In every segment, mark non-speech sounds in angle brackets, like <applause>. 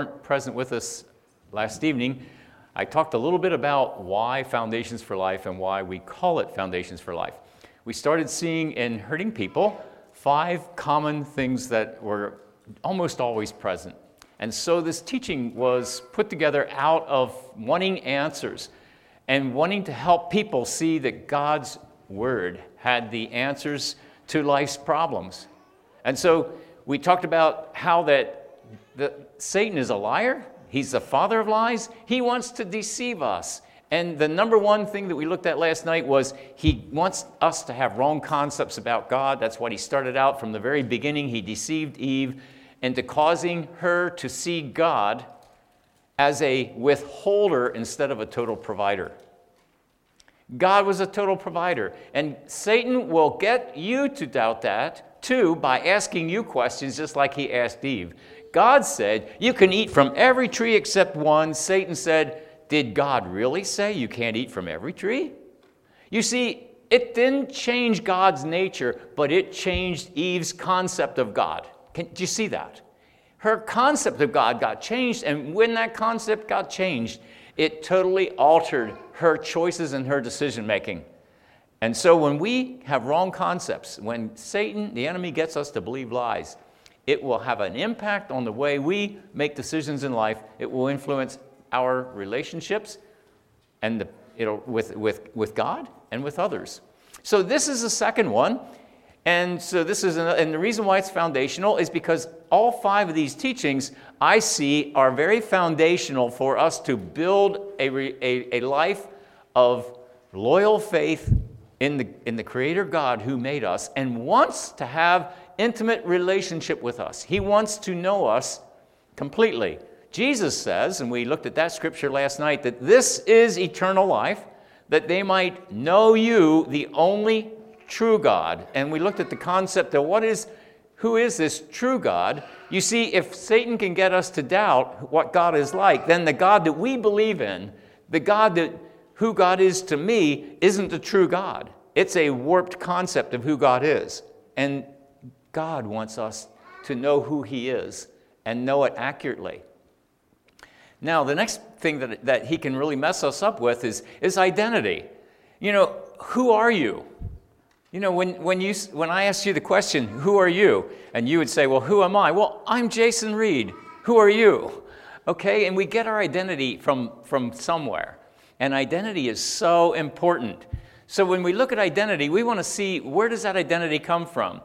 weren't present with us last evening, I talked a little bit about why Foundations for Life and why we call it Foundations for Life. We started seeing in hurting people five common things that were almost always present. And so this teaching was put together out of wanting answers and wanting to help people see that God's Word had the answers to life's problems. And so we talked about how that the, Satan is a liar. He's the father of lies. He wants to deceive us. And the number one thing that we looked at last night was he wants us to have wrong concepts about God. That's what he started out from the very beginning. He deceived Eve into causing her to see God as a withholder instead of a total provider. God was a total provider. And Satan will get you to doubt that too by asking you questions just like he asked Eve. God said, You can eat from every tree except one. Satan said, Did God really say you can't eat from every tree? You see, it didn't change God's nature, but it changed Eve's concept of God. Can, do you see that? Her concept of God got changed, and when that concept got changed, it totally altered her choices and her decision making. And so when we have wrong concepts, when Satan, the enemy, gets us to believe lies, it will have an impact on the way we make decisions in life. It will influence our relationships and the, it'll, with, with, with God and with others. So, this is the second one. And so, this is, an, and the reason why it's foundational is because all five of these teachings I see are very foundational for us to build a, a, a life of loyal faith in the, in the Creator God who made us and wants to have intimate relationship with us. He wants to know us completely. Jesus says, and we looked at that scripture last night, that this is eternal life, that they might know you, the only true God. And we looked at the concept of what is who is this true God? You see, if Satan can get us to doubt what God is like, then the God that we believe in, the God that who God is to me, isn't the true God. It's a warped concept of who God is. And God wants us to know who He is and know it accurately. Now, the next thing that, that He can really mess us up with is, is identity. You know, who are you? You know, when, when, you, when I ask you the question, who are you? And you would say, well, who am I? Well, I'm Jason Reed. Who are you? Okay, and we get our identity from, from somewhere. And identity is so important. So when we look at identity, we want to see where does that identity come from?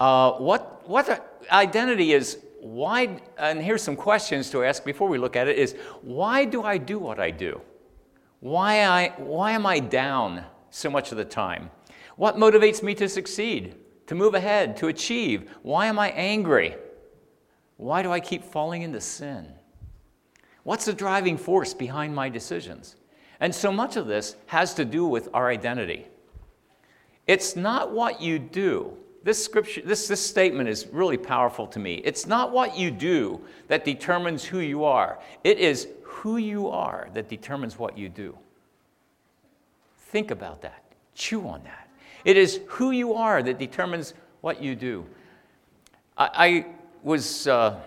Uh, what, what identity is, why, and here's some questions to ask before we look at it is, why do I do what I do? Why, I, why am I down so much of the time? What motivates me to succeed, to move ahead, to achieve? Why am I angry? Why do I keep falling into sin? What's the driving force behind my decisions? And so much of this has to do with our identity. It's not what you do, this scripture, this, this statement is really powerful to me. It's not what you do that determines who you are, it is who you are that determines what you do. Think about that, chew on that. It is who you are that determines what you do. I, I was uh,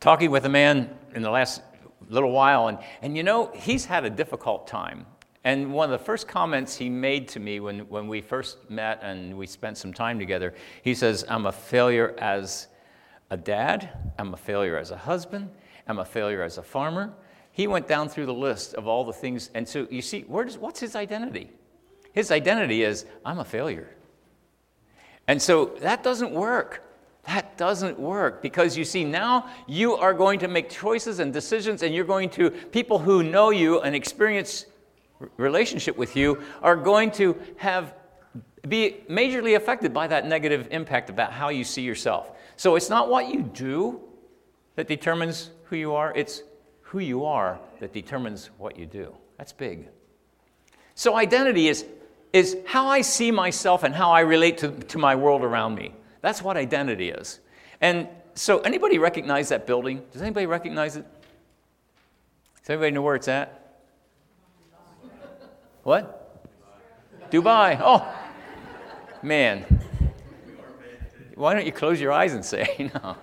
talking with a man in the last little while, and, and you know, he's had a difficult time. And one of the first comments he made to me when, when we first met and we spent some time together, he says, I'm a failure as a dad, I'm a failure as a husband, I'm a failure as a farmer. He went down through the list of all the things. And so you see, where does, what's his identity? His identity is, I'm a failure. And so that doesn't work. That doesn't work because you see, now you are going to make choices and decisions, and you're going to, people who know you and experience relationship with you are going to have be majorly affected by that negative impact about how you see yourself. So it's not what you do that determines who you are, it's who you are that determines what you do. That's big. So identity is, is how I see myself and how I relate to, to my world around me. That's what identity is. And so anybody recognize that building? Does anybody recognize it? Does anybody know where it's at? What? Dubai. Oh, man. Why don't you close your eyes and say <laughs> no?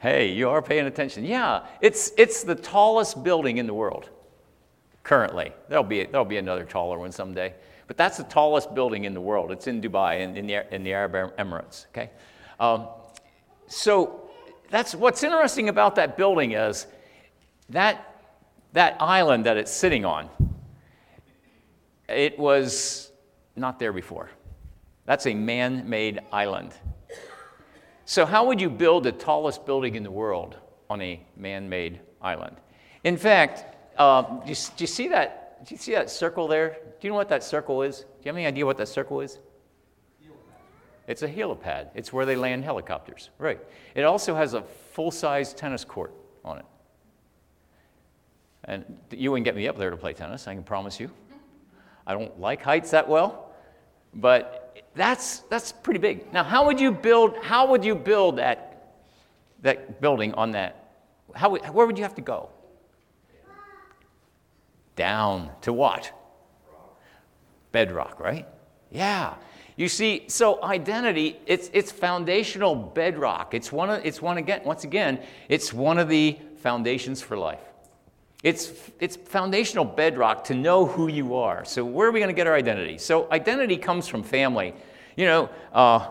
Hey, you are paying attention. Yeah, it's, it's the tallest building in the world currently. There'll be, there'll be another taller one someday. But that's the tallest building in the world. It's in Dubai, in, in, the, in the Arab Emirates. Okay? Um, so that's what's interesting about that building is that, that island that it's sitting on, it was not there before. That's a man made island. So, how would you build the tallest building in the world on a man made island? In fact, uh, do, you, do, you, see that? Do you see that circle there? Do you know what that circle is? Do you have any idea what that circle is? It's a helipad. It's where they land helicopters. Right. It also has a full size tennis court on it. And you wouldn't get me up there to play tennis, I can promise you. I don't like heights that well, but that's, that's pretty big. Now, how would you build, how would you build that, that building on that? How, where would you have to go? Down to what? Bedrock, right? Yeah. You see, so identity, it's, it's foundational bedrock. It's one, of, it's one again, once again, it's one of the foundations for life. It's, it's foundational bedrock to know who you are. So, where are we going to get our identity? So, identity comes from family. You know, uh,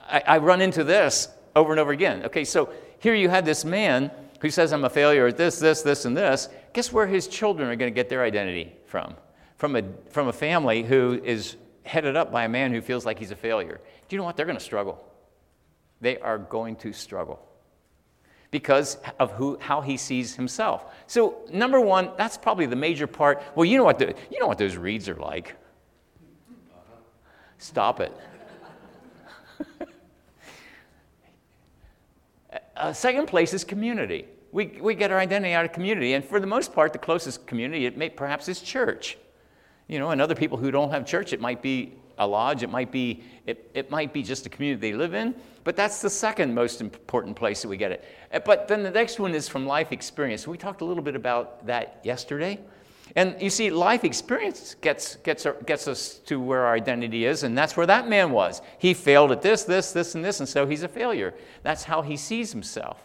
I, I run into this over and over again. Okay, so here you had this man who says, I'm a failure at this, this, this, and this. Guess where his children are going to get their identity from? From a, from a family who is headed up by a man who feels like he's a failure. Do you know what? They're going to struggle. They are going to struggle because of who, how he sees himself. So, number one, that's probably the major part. Well, you know what, the, you know what those reeds are like. Stop it. <laughs> uh, second place is community. We, we get our identity out of community, and for the most part, the closest community, it may, perhaps, is church. You know, and other people who don't have church, it might be a lodge, it might be, it, it might be just a community they live in, but that's the second most important place that we get it. Uh, but then the next one is from life experience. We talked a little bit about that yesterday. And you see, life experience gets, gets, gets us to where our identity is, and that's where that man was. He failed at this, this, this, and this, and so he's a failure. That's how he sees himself.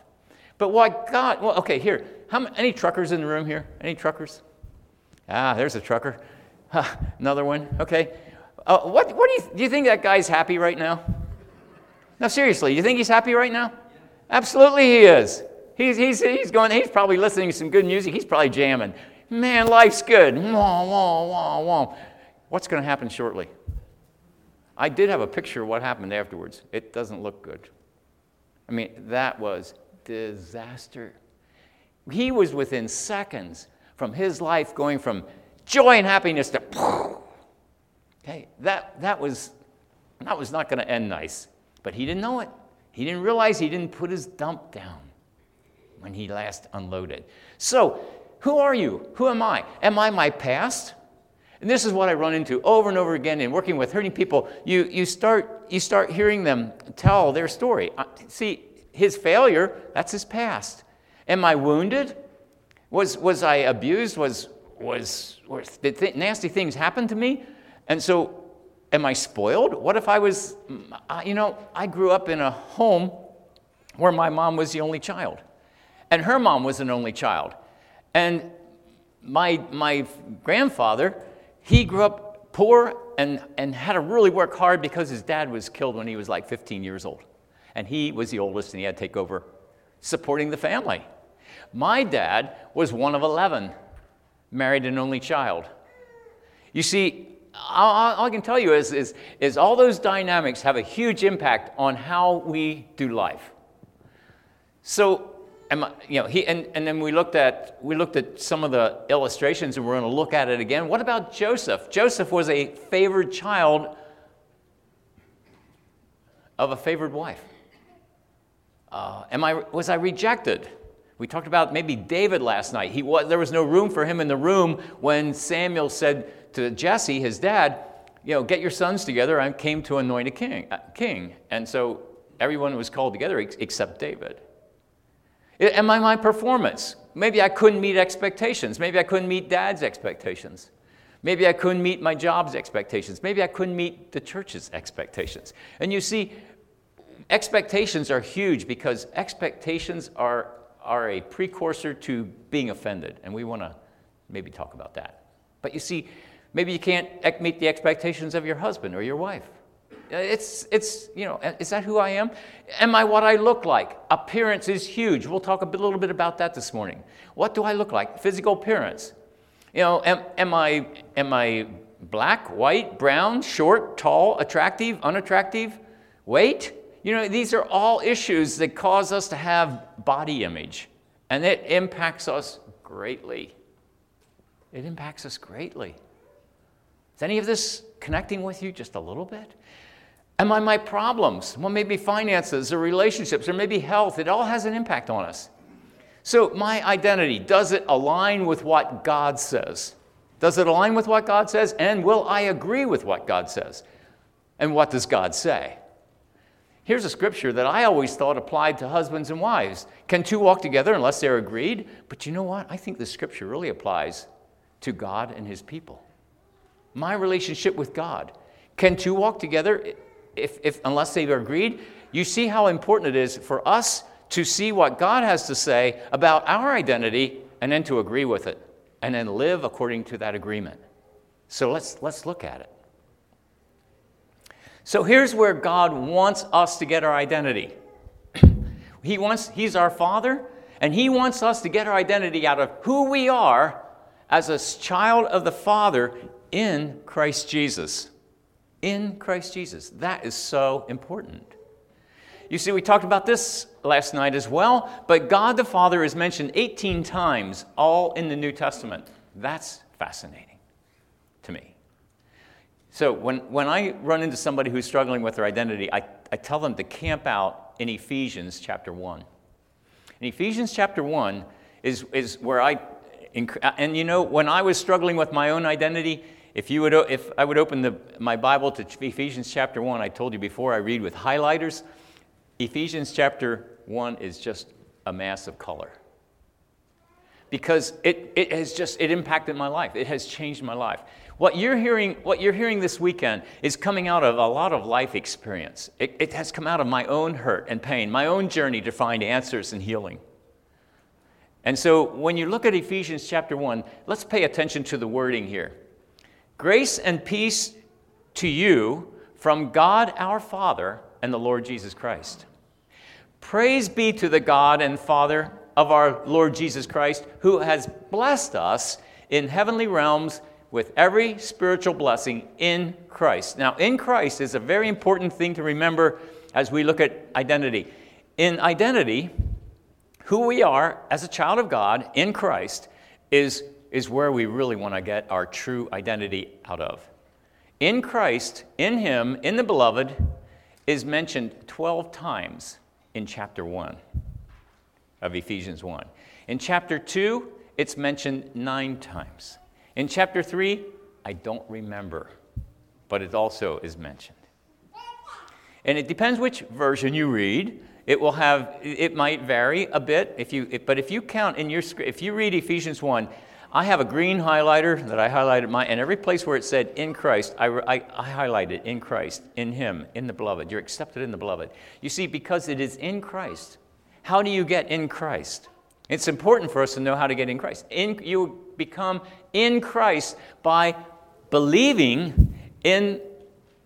But what God, well, okay, here, how, any truckers in the room here? Any truckers? Ah, there's a trucker. <laughs> another one. Okay. Uh, what, what do, you, do you think that guy's happy right now? No, seriously, do you think he's happy right now? Absolutely, he is. He's, he's, he's going, he's probably listening to some good music. He's probably jamming. Man, life's good. Wah, wah, wah, wah. What's going to happen shortly? I did have a picture of what happened afterwards. It doesn't look good. I mean, that was disaster. He was within seconds from his life going from joy and happiness to okay that, that was that was not going to end nice. But he didn't know it. He didn't realize he didn't put his dump down when he last unloaded. So who are you? Who am i? Am i my past? And this is what i run into over and over again in working with hurting people. You, you, start, you start hearing them tell their story. Uh, see his failure that's his past. Am i wounded? Was, was i abused? Was, was, was did th- nasty things happen to me? And so, am I spoiled? What if I was, you know, I grew up in a home where my mom was the only child, and her mom was an only child. And my, my grandfather, he grew up poor and, and had to really work hard because his dad was killed when he was like 15 years old. And he was the oldest and he had to take over supporting the family. My dad was one of 11 married an only child. You see, all, all I can tell you is, is, is all those dynamics have a huge impact on how we do life. So, you know, he, and, and then we looked, at, we looked at some of the illustrations and we're going to look at it again. What about Joseph? Joseph was a favored child of a favored wife. Uh, am I, was I rejected? We talked about maybe David last night. He was, there was no room for him in the room when Samuel said to Jesse, his dad, you know, get your sons together. I came to anoint a king. Uh, king. And so everyone was called together except David. Am I my performance? Maybe I couldn't meet expectations. Maybe I couldn't meet dad's expectations. Maybe I couldn't meet my job's expectations. Maybe I couldn't meet the church's expectations. And you see, Expectations are huge because expectations are, are a precursor to being offended, and we want to maybe talk about that. But you see, maybe you can't meet the expectations of your husband or your wife. Uh, it's, it's, you know, is that who I am? Am I what I look like? Appearance is huge. We'll talk a little bit about that this morning. What do I look like? Physical appearance. You know, am, am, I, am I black, white, brown, short, tall, attractive, unattractive? Weight? You know, these are all issues that cause us to have body image, and it impacts us greatly. It impacts us greatly. Is any of this connecting with you just a little bit? Am I my problems? Well, maybe finances or relationships or maybe health. It all has an impact on us. So, my identity, does it align with what God says? Does it align with what God says? And will I agree with what God says? And what does God say? Here's a scripture that I always thought applied to husbands and wives. Can two walk together unless they're agreed? But you know what? I think this scripture really applies to God and his people. My relationship with God. Can two walk together if, if, unless they've agreed? You see how important it is for us to see what God has to say about our identity and then to agree with it and then live according to that agreement. So let's, let's look at it. So here's where God wants us to get our identity. <clears throat> he wants, he's our Father, and He wants us to get our identity out of who we are as a child of the Father in Christ Jesus. In Christ Jesus. That is so important. You see, we talked about this last night as well, but God the Father is mentioned 18 times, all in the New Testament. That's fascinating to me. So when, when I run into somebody who's struggling with their identity, I, I tell them to camp out in Ephesians chapter 1. In Ephesians chapter 1 is, is where I, and you know, when I was struggling with my own identity, if, you would, if I would open the, my Bible to Ephesians chapter 1, I told you before, I read with highlighters. Ephesians chapter 1 is just a mass of color because it, it has just it impacted my life it has changed my life what you're hearing, what you're hearing this weekend is coming out of a lot of life experience. It, it has come out of my own hurt and pain, my own journey to find answers and healing. And so when you look at Ephesians chapter 1, let's pay attention to the wording here. Grace and peace to you from God our Father and the Lord Jesus Christ. Praise be to the God and Father of our Lord Jesus Christ, who has blessed us in heavenly realms with every spiritual blessing in Christ. Now, in Christ is a very important thing to remember as we look at identity. In identity, who we are as a child of God in Christ is, is where we really want to get our true identity out of. In Christ, in Him, in the beloved, is mentioned 12 times in chapter 1 of Ephesians 1. In chapter 2, it's mentioned nine times. In chapter 3, I don't remember, but it also is mentioned. And it depends which version you read. It will have, it might vary a bit, if you, but if you count in your, if you read Ephesians 1, I have a green highlighter that I highlighted my, and every place where it said in Christ, I, I, I highlighted in Christ, in Him, in the beloved. You're accepted in the beloved. You see, because it is in Christ. How do you get in Christ? It's important for us to know how to get in Christ. In, you become in Christ by believing in,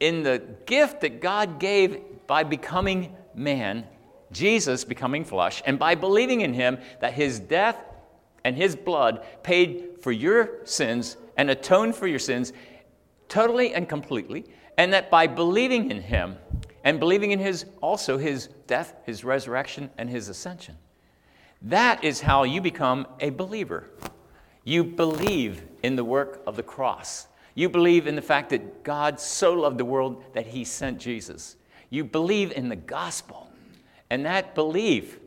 in the gift that God gave by becoming man, Jesus becoming flesh, and by believing in him that his death and his blood paid for your sins and atoned for your sins totally and completely, and that by believing in him and believing in his also his death, his resurrection, and his ascension. That is how you become a believer. You believe in the work of the cross. You believe in the fact that God so loved the world that he sent Jesus. You believe in the gospel. And that belief,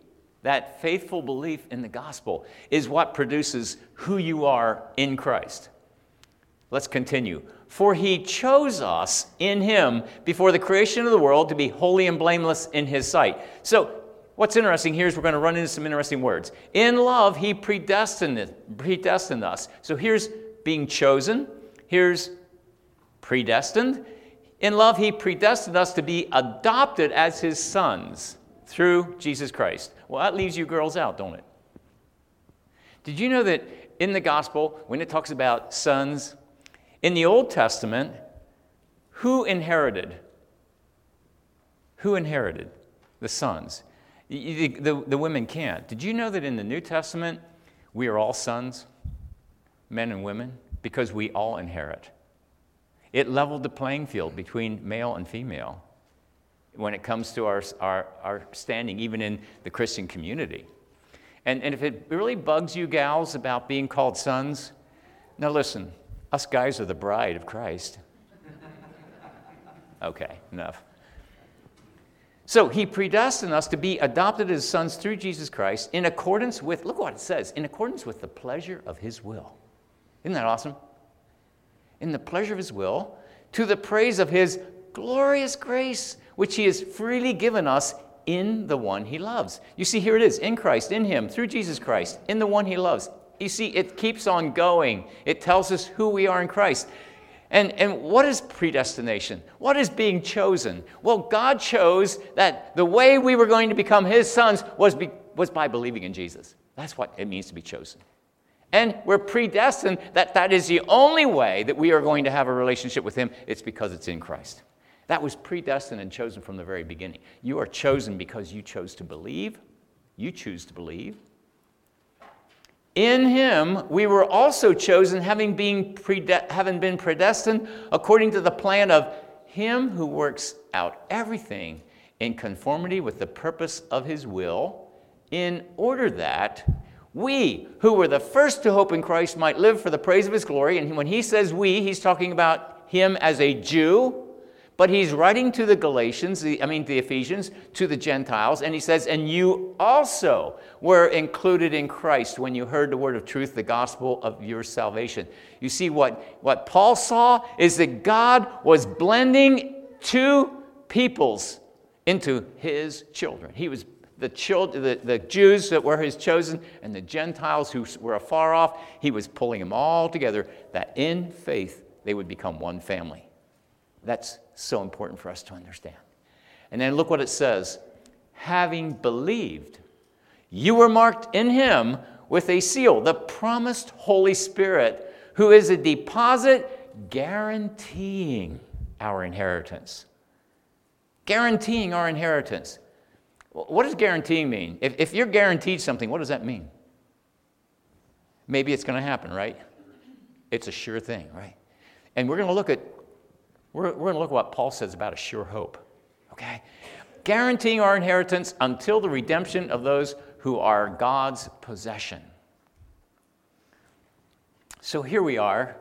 that faithful belief in the gospel, is what produces who you are in Christ. Let's continue. For he chose us in him before the creation of the world to be holy and blameless in his sight. So What's interesting here is we're going to run into some interesting words. In love, he predestined, predestined us. So here's being chosen, here's predestined. In love, he predestined us to be adopted as his sons through Jesus Christ. Well, that leaves you girls out, don't it? Did you know that in the gospel, when it talks about sons, in the Old Testament, who inherited? Who inherited? The sons. The, the, the women can't. Did you know that in the New Testament, we are all sons, men and women, because we all inherit? It leveled the playing field between male and female when it comes to our, our, our standing, even in the Christian community. And, and if it really bugs you, gals, about being called sons, now listen, us guys are the bride of Christ. <laughs> Okay, enough. So he predestined us to be adopted as sons through Jesus Christ in accordance with, look what it says, in accordance with the pleasure of his will. Isn't that awesome? In the pleasure of his will, to the praise of his glorious grace, which he has freely given us in the one he loves. You see, here it is in Christ, in him, through Jesus Christ, in the one he loves. You see, it keeps on going. It tells us who we are in Christ. And, and what is predestination? What is being chosen? Well, God chose that the way we were going to become His sons was, be, was by believing in Jesus. That's what it means to be chosen. And we're predestined that that is the only way that we are going to have a relationship with Him. It's because it's in Christ. That was predestined and chosen from the very beginning. You are chosen because you chose to believe. You choose to believe. In him we were also chosen, having been, prede- having been predestined according to the plan of him who works out everything in conformity with the purpose of his will, in order that we, who were the first to hope in Christ, might live for the praise of his glory. And when he says we, he's talking about him as a Jew but he's writing to the Galatians, I mean, the Ephesians, to the Gentiles, and he says, And you also were included in Christ when you heard the word of truth, the gospel of your salvation. You see, what, what Paul saw is that God was blending two peoples into his children. He was the, children, the, the Jews that were his chosen and the Gentiles who were afar off, he was pulling them all together that in faith they would become one family. That's so important for us to understand. And then look what it says having believed, you were marked in him with a seal, the promised Holy Spirit, who is a deposit guaranteeing our inheritance. Guaranteeing our inheritance. What does guaranteeing mean? If, if you're guaranteed something, what does that mean? Maybe it's going to happen, right? It's a sure thing, right? And we're going to look at we're, we're going to look at what Paul says about a sure hope. Okay? Guaranteeing our inheritance until the redemption of those who are God's possession. So here we are.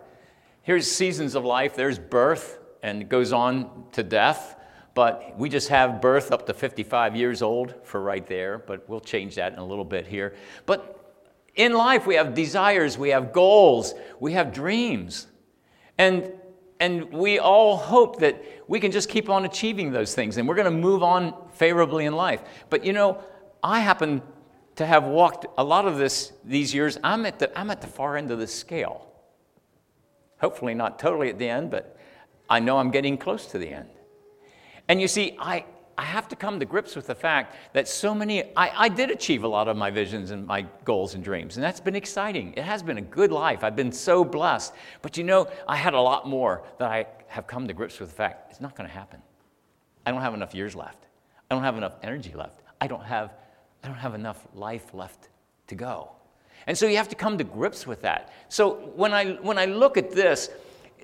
Here's seasons of life. There's birth, and it goes on to death. But we just have birth up to 55 years old for right there, but we'll change that in a little bit here. But in life, we have desires, we have goals, we have dreams. And and we all hope that we can just keep on achieving those things and we're going to move on favorably in life. But you know, I happen to have walked a lot of this these years. I'm at the, I'm at the far end of the scale. Hopefully, not totally at the end, but I know I'm getting close to the end. And you see, I, I have to come to grips with the fact that so many, I, I, did achieve a lot of my visions and my goals and dreams, and that's been exciting. It has been a good life. I've been so blessed. But you know, I had a lot more that I have come to grips with the fact it's not going to happen. I don't have enough years left. I don't have enough energy left. I don't have, I don't have enough life left to go. And so you have to come to grips with that. So when I, when I look at this,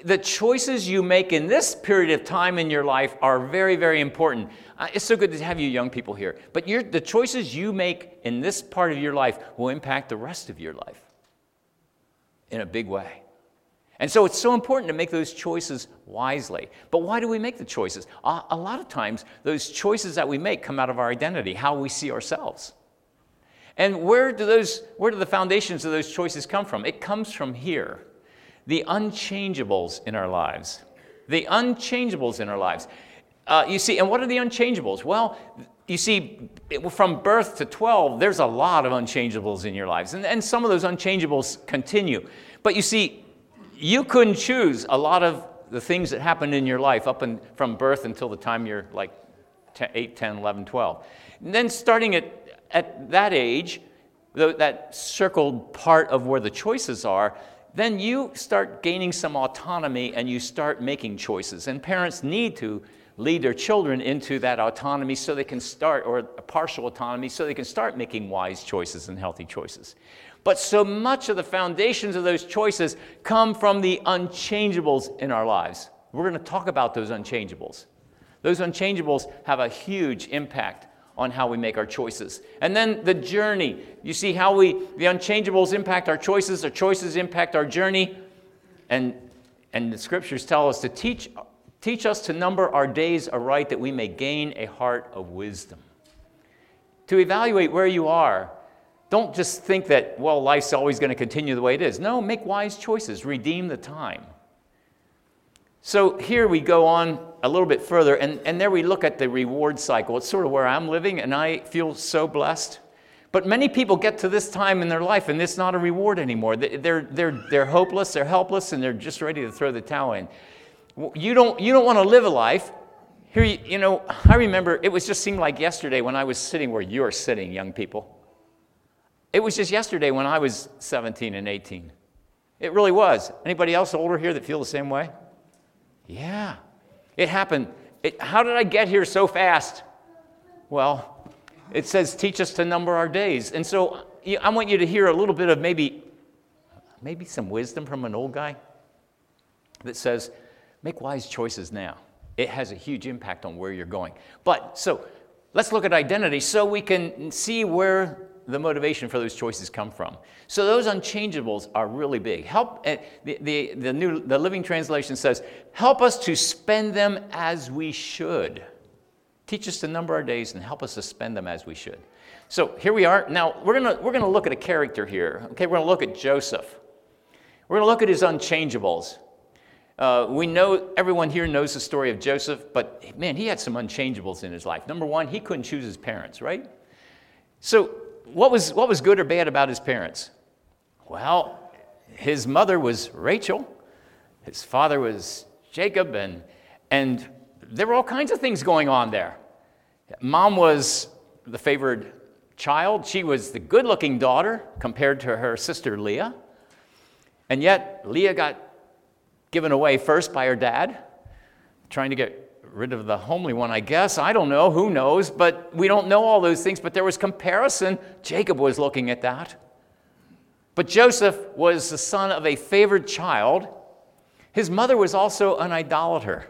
the choices you make in this period of time in your life are very, very important. Uh, it's so good to have you young people here. But the choices you make in this part of your life will impact the rest of your life in a big way. And so it's so important to make those choices wisely. But why do we make the choices? Uh, a lot of times, those choices that we make come out of our identity, how we see ourselves. And where do, those, where do the foundations of those choices come from? It comes from here the unchangeables in our lives. The unchangeables in our lives. Uh, you see, and what are the unchangeables? Well, you see, from birth to 12, there's a lot of unchangeables in your lives. And, and some of those unchangeables continue. But you see, you couldn't choose a lot of the things that happen in your life up and from birth until the time you're like 10, 8, 10, 11, 12. And then starting at, at that age, that circled part of where the choices are, then you start gaining some autonomy and you start making choices. And parents need to lead their children into that autonomy so they can start, or partial autonomy, so they can start making wise choices and healthy choices. But so much of the foundations of those choices come from the unchangeables in our lives. We're going to talk about those unchangeables. Those unchangeables have a huge impact on how we make our choices. And then the journey. You see how we the unchangeables impact our choices, our choices impact our journey. And and the scriptures tell us to teach teach us to number our days aright that we may gain a heart of wisdom. To evaluate where you are don't just think that, well, life's always going to continue the way it is. No, make wise choices, redeem the time. So here we go on a little bit further, and, and there we look at the reward cycle. It's sort of where I'm living, and I feel so blessed. But many people get to this time in their life, and it's not a reward anymore. They're, they're, they're hopeless, they're helpless, and they're just ready to throw the towel in. You don't, you don't want to live a life. Here, you, you know, I remember it was just seemed like yesterday when I was sitting where you're sitting, young people. It was just yesterday when I was 17 and 18. It really was. Anybody else older here that feel the same way? Yeah. It happened. It, how did I get here so fast? Well, it says, teach us to number our days. And so I want you to hear a little bit of maybe, maybe some wisdom from an old guy that says, make wise choices now. It has a huge impact on where you're going. But so let's look at identity so we can see where the motivation for those choices come from. So those unchangeables are really big. Help eh, the, the, the new the Living Translation says, help us to spend them as we should. Teach us to number our days and help us to spend them as we should. So here we are. Now we're gonna we're gonna look at a character here. Okay, we're gonna look at Joseph. We're gonna look at his unchangeables. Uh, we know everyone here knows the story of Joseph, but man, he had some unchangeables in his life. Number one, he couldn't choose his parents, right? So what was, what was good or bad about his parents? Well, his mother was Rachel, his father was Jacob, and, and there were all kinds of things going on there. Mom was the favored child, she was the good looking daughter compared to her sister Leah. And yet, Leah got given away first by her dad, trying to get rid of the homely one, I guess. I don't know. Who knows? But we don't know all those things. But there was comparison. Jacob was looking at that. But Joseph was the son of a favored child. His mother was also an idolater,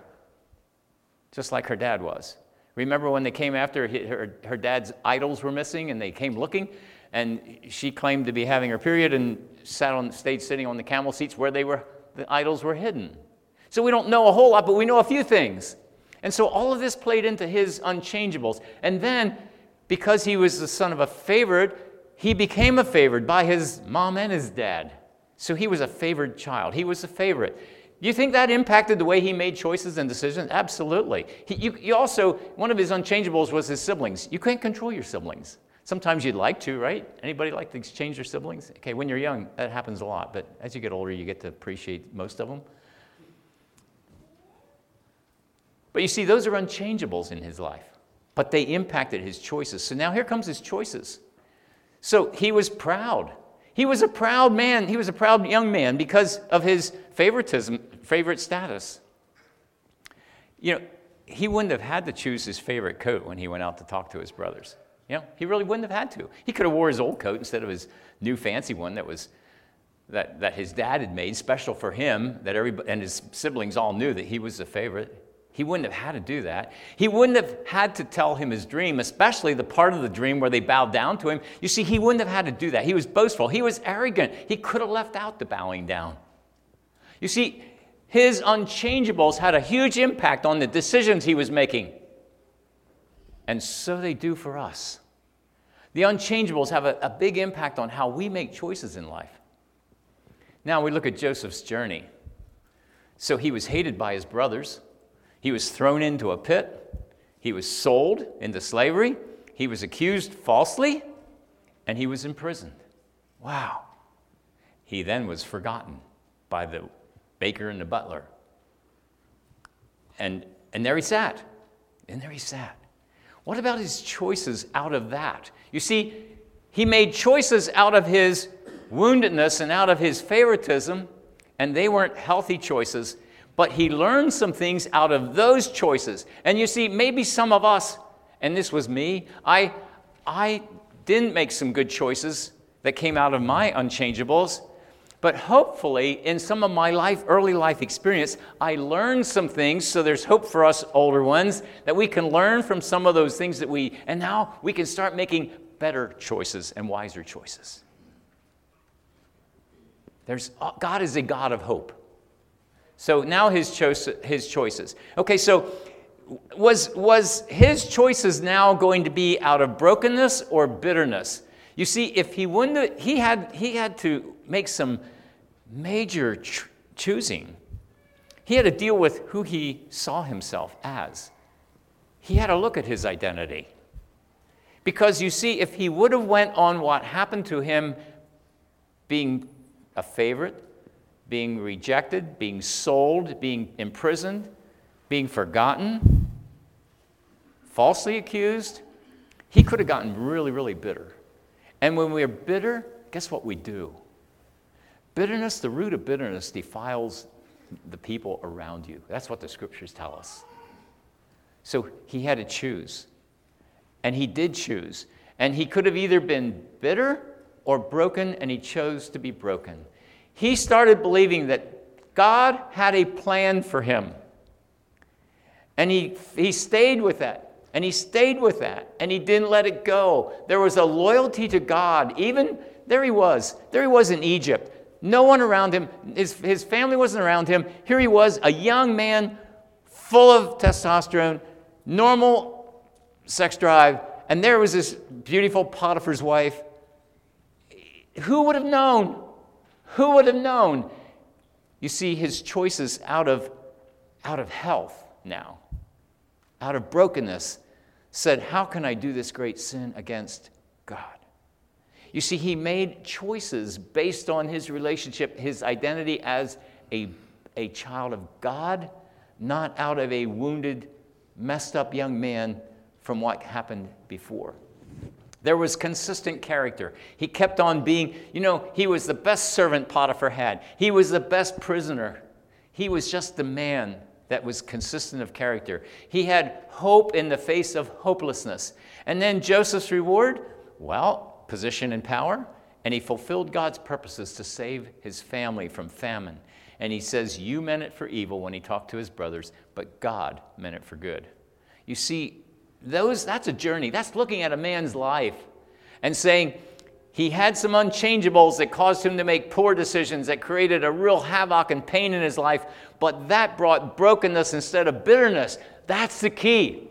just like her dad was. Remember when they came after her, her dad's idols were missing and they came looking? And she claimed to be having her period and sat on, stayed sitting on the camel seats where they were, the idols were hidden. So we don't know a whole lot, but we know a few things. And so all of this played into his unchangeables. And then, because he was the son of a favorite, he became a favorite by his mom and his dad. So he was a favored child. He was a favorite. You think that impacted the way he made choices and decisions? Absolutely. He, you, you also, one of his unchangeables was his siblings. You can't control your siblings. Sometimes you'd like to, right? Anybody like to exchange their siblings? Okay, when you're young, that happens a lot, but as you get older, you get to appreciate most of them. But you see, those are unchangeables in his life, but they impacted his choices. So now here comes his choices. So he was proud. He was a proud man. He was a proud young man because of his favoritism, favorite status. You know, he wouldn't have had to choose his favorite coat when he went out to talk to his brothers. You know, he really wouldn't have had to. He could have wore his old coat instead of his new fancy one that was that, that his dad had made special for him, that everybody and his siblings all knew that he was the favorite. He wouldn't have had to do that. He wouldn't have had to tell him his dream, especially the part of the dream where they bowed down to him. You see, he wouldn't have had to do that. He was boastful. He was arrogant. He could have left out the bowing down. You see, his unchangeables had a huge impact on the decisions he was making. And so they do for us. The unchangeables have a, a big impact on how we make choices in life. Now we look at Joseph's journey. So he was hated by his brothers. He was thrown into a pit. He was sold into slavery. He was accused falsely. And he was imprisoned. Wow. He then was forgotten by the baker and the butler. And, and there he sat. And there he sat. What about his choices out of that? You see, he made choices out of his woundedness and out of his favoritism, and they weren't healthy choices, but he learned some things out of those choices. And you see, maybe some of us, and this was me, I, I didn't make some good choices that came out of my unchangeables. But hopefully, in some of my life, early life experience, I learned some things. So there's hope for us older ones that we can learn from some of those things that we, and now we can start making better choices and wiser choices. There's, uh, God is a God of hope. So now his, cho- his choices. Okay, so was, was his choices now going to be out of brokenness or bitterness? You see, if he wouldn't, he had, he had to make some major ch- choosing. He had to deal with who he saw himself as. He had to look at his identity. Because you see, if he would have went on what happened to him being a favorite, being rejected, being sold, being imprisoned, being forgotten, falsely accused, he could have gotten really, really bitter. And when we're bitter, guess what we do? Bitterness, the root of bitterness, defiles the people around you. That's what the scriptures tell us. So he had to choose. And he did choose. And he could have either been bitter or broken, and he chose to be broken. He started believing that God had a plan for him. And he, he stayed with that. And he stayed with that. And he didn't let it go. There was a loyalty to God. Even there he was. There he was in Egypt. No one around him. His, his family wasn't around him. Here he was, a young man full of testosterone, normal sex drive. And there was this beautiful Potiphar's wife. Who would have known? Who would have known? You see his choices out of, out of health now out of brokenness, said, How can I do this great sin against? You see, he made choices based on his relationship, his identity as a, a child of God, not out of a wounded, messed up young man from what happened before. There was consistent character. He kept on being, you know, he was the best servant Potiphar had. He was the best prisoner. He was just the man that was consistent of character. He had hope in the face of hopelessness. And then Joseph's reward? Well, position and power. And he fulfilled God's purposes to save his family from famine. And he says, You meant it for evil when he talked to his brothers, but God meant it for good. You see, those, that's a journey. That's looking at a man's life and saying, he had some unchangeables that caused him to make poor decisions that created a real havoc and pain in his life, but that brought brokenness instead of bitterness. That's the key.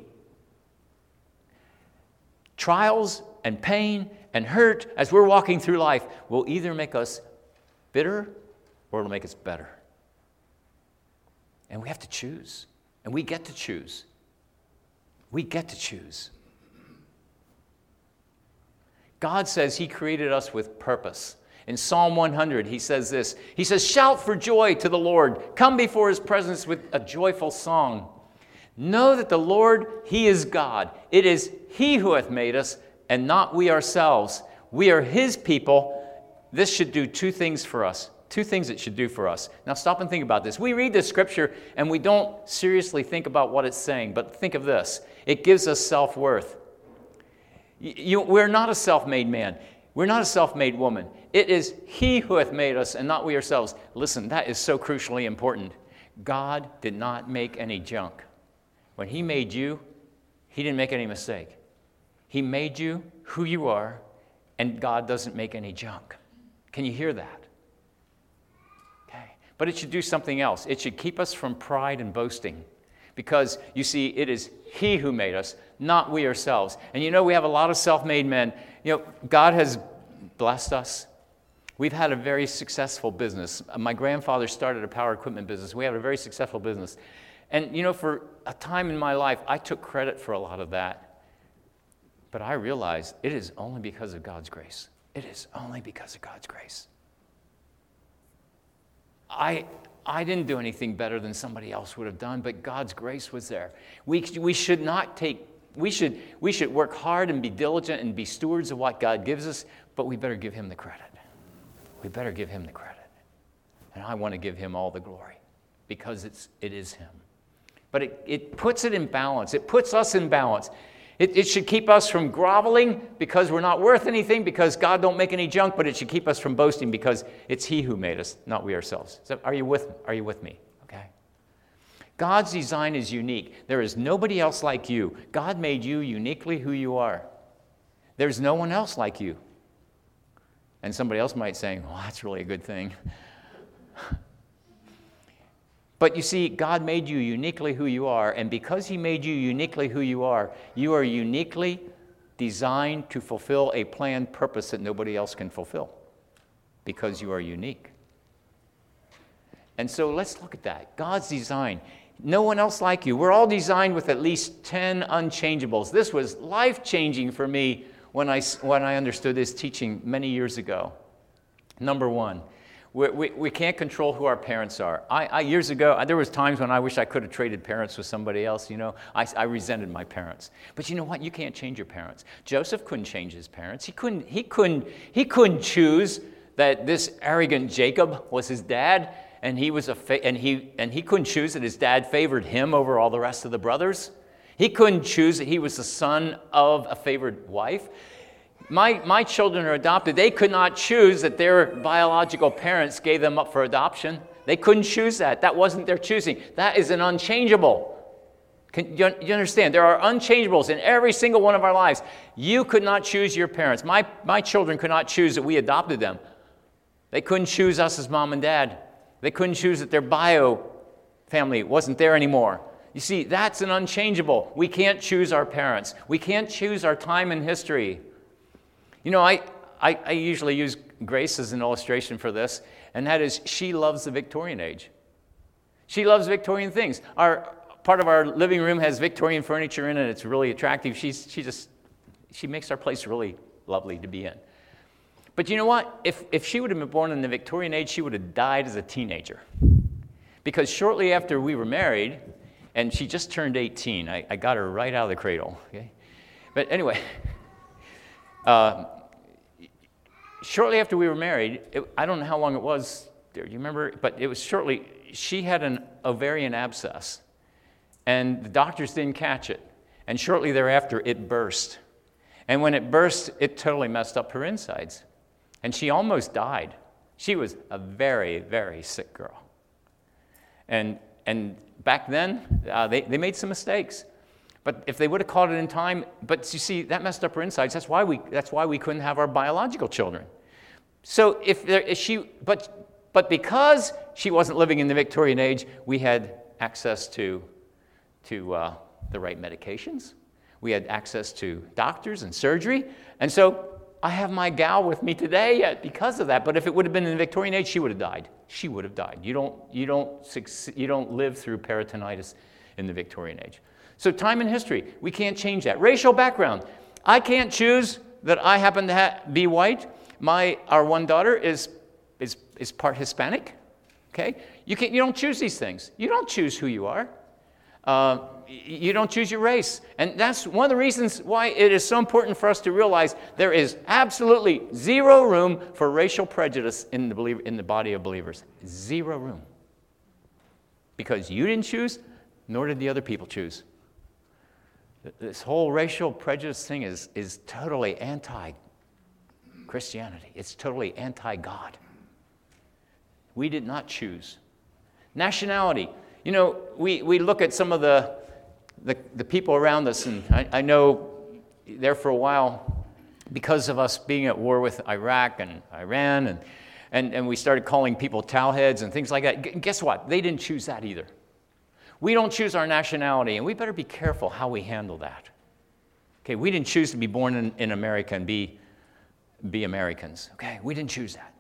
Trials and pain and hurt as we're walking through life will either make us bitter or it'll make us better. And we have to choose. And we get to choose. We get to choose. God says He created us with purpose. In Psalm 100, he says this He says, Shout for joy to the Lord, come before His presence with a joyful song. Know that the Lord, He is God. It is He who hath made us, and not we ourselves. We are His people. This should do two things for us. Two things it should do for us. Now, stop and think about this. We read this scripture and we don't seriously think about what it's saying, but think of this it gives us self worth. We're not a self made man. We're not a self made woman. It is He who hath made us and not we ourselves. Listen, that is so crucially important. God did not make any junk. When He made you, He didn't make any mistake. He made you who you are, and God doesn't make any junk. Can you hear that? Okay. But it should do something else. It should keep us from pride and boasting. Because you see, it is He who made us, not we ourselves. And you know, we have a lot of self made men. You know, God has blessed us. We've had a very successful business. Uh, my grandfather started a power equipment business. We had a very successful business. And you know, for a time in my life, I took credit for a lot of that. But I realize it is only because of God's grace. It is only because of God's grace. I, I didn't do anything better than somebody else would have done, but God's grace was there. We, we should not take, we should, we should work hard and be diligent and be stewards of what God gives us, but we better give Him the credit. We better give Him the credit. And I want to give Him all the glory because it's, it is Him. But it, it puts it in balance, it puts us in balance. It, it, should keep us from groveling because we're not worth anything, because God don't make any junk, but it should keep us from boasting because it's He who made us, not we ourselves. So are you with Are you with me? Okay. God's design is unique. There is nobody else like you. God made you uniquely who you are. There's no one else like you. And somebody else might say, "Well, that's really a good thing." <laughs> But you see, God made you uniquely who you are, and because He made you uniquely who you are, you are uniquely designed to fulfill a planned purpose that nobody else can fulfill because you are unique. And so let's look at that. God's design. No one else like you. We're all designed with at least 10 unchangeables. This was life changing for me when I, when I understood this teaching many years ago. Number one, we, we, we, can't control who our parents are. I, I, years ago, there was times when I wish I could have traded parents with somebody else, you know. I, I resented my parents. But you know what? You can't change your parents. Joseph couldn't change his parents. He couldn't, he couldn't, he couldn't choose that this arrogant Jacob was his dad, and he, was a fa- and, he, and he couldn't choose that his dad favored him over all the rest of the brothers. He couldn't choose that he was the son of a favored wife my, my children are adopted. They could not choose that their biological parents gave them up for adoption. They couldn't choose that. That wasn't their choosing. That is an unchangeable. Can you, you understand? There are unchangeables in every single one of our lives. You could not choose your parents. My, my children could not choose that we adopted them. They couldn't choose us as mom and dad. They couldn't choose that their bio family wasn't there anymore. You see, that's an unchangeable. We can't choose our parents. We can't choose our time in history. You know, I, I, I usually use Grace as an illustration for this, and that is she loves the Victorian age. She loves Victorian things. Our, part of our living room has Victorian furniture in it. It's really attractive. She's, she just, she makes our place really lovely to be in. But you know what? If, if she would have been born in the Victorian age, she would have died as a teenager. Because shortly after we were married, and she just turned 18, I, I got her right out of the cradle. Okay? But anyway, <laughs> uh, shortly after we were married, it, I don't know how long it was. Do you remember? But it was shortly. She had an ovarian abscess, and the doctors didn't catch it. And shortly thereafter, it burst. And when it burst, it totally messed up her insides. And she almost died. She was a very, very sick girl. And, and back then, uh, they, they made some mistakes. But if they would have caught it in time, but you see, that messed up her insides. That's why we, that's why we couldn't have our biological children. So if, there, if she, but, but because she wasn't living in the Victorian age, we had access to, to uh, the right medications. We had access to doctors and surgery. And so I have my gal with me today yet because of that. But if it would have been in the Victorian age, she would have died. She would have died. You don't, you don't, you don't live through peritonitis in the Victorian age. So, time and history, we can't change that. Racial background, I can't choose that I happen to ha- be white. My, our one daughter is, is, is part Hispanic. Okay? You, can't, you don't choose these things. You don't choose who you are. Uh, you don't choose your race. And that's one of the reasons why it is so important for us to realize there is absolutely zero room for racial prejudice in the, believer, in the body of believers. Zero room. Because you didn't choose, nor did the other people choose. This whole racial prejudice thing is, is totally anti Christianity, it's totally anti God. We did not choose. Nationality. You know, we, we look at some of the, the, the people around us, and I, I know there for a while, because of us being at war with Iraq and Iran, and, and, and we started calling people towelheads and things like that. G- guess what? They didn't choose that either. We don't choose our nationality, and we better be careful how we handle that. Okay, we didn't choose to be born in, in America and be, be Americans. Okay, we didn't choose that.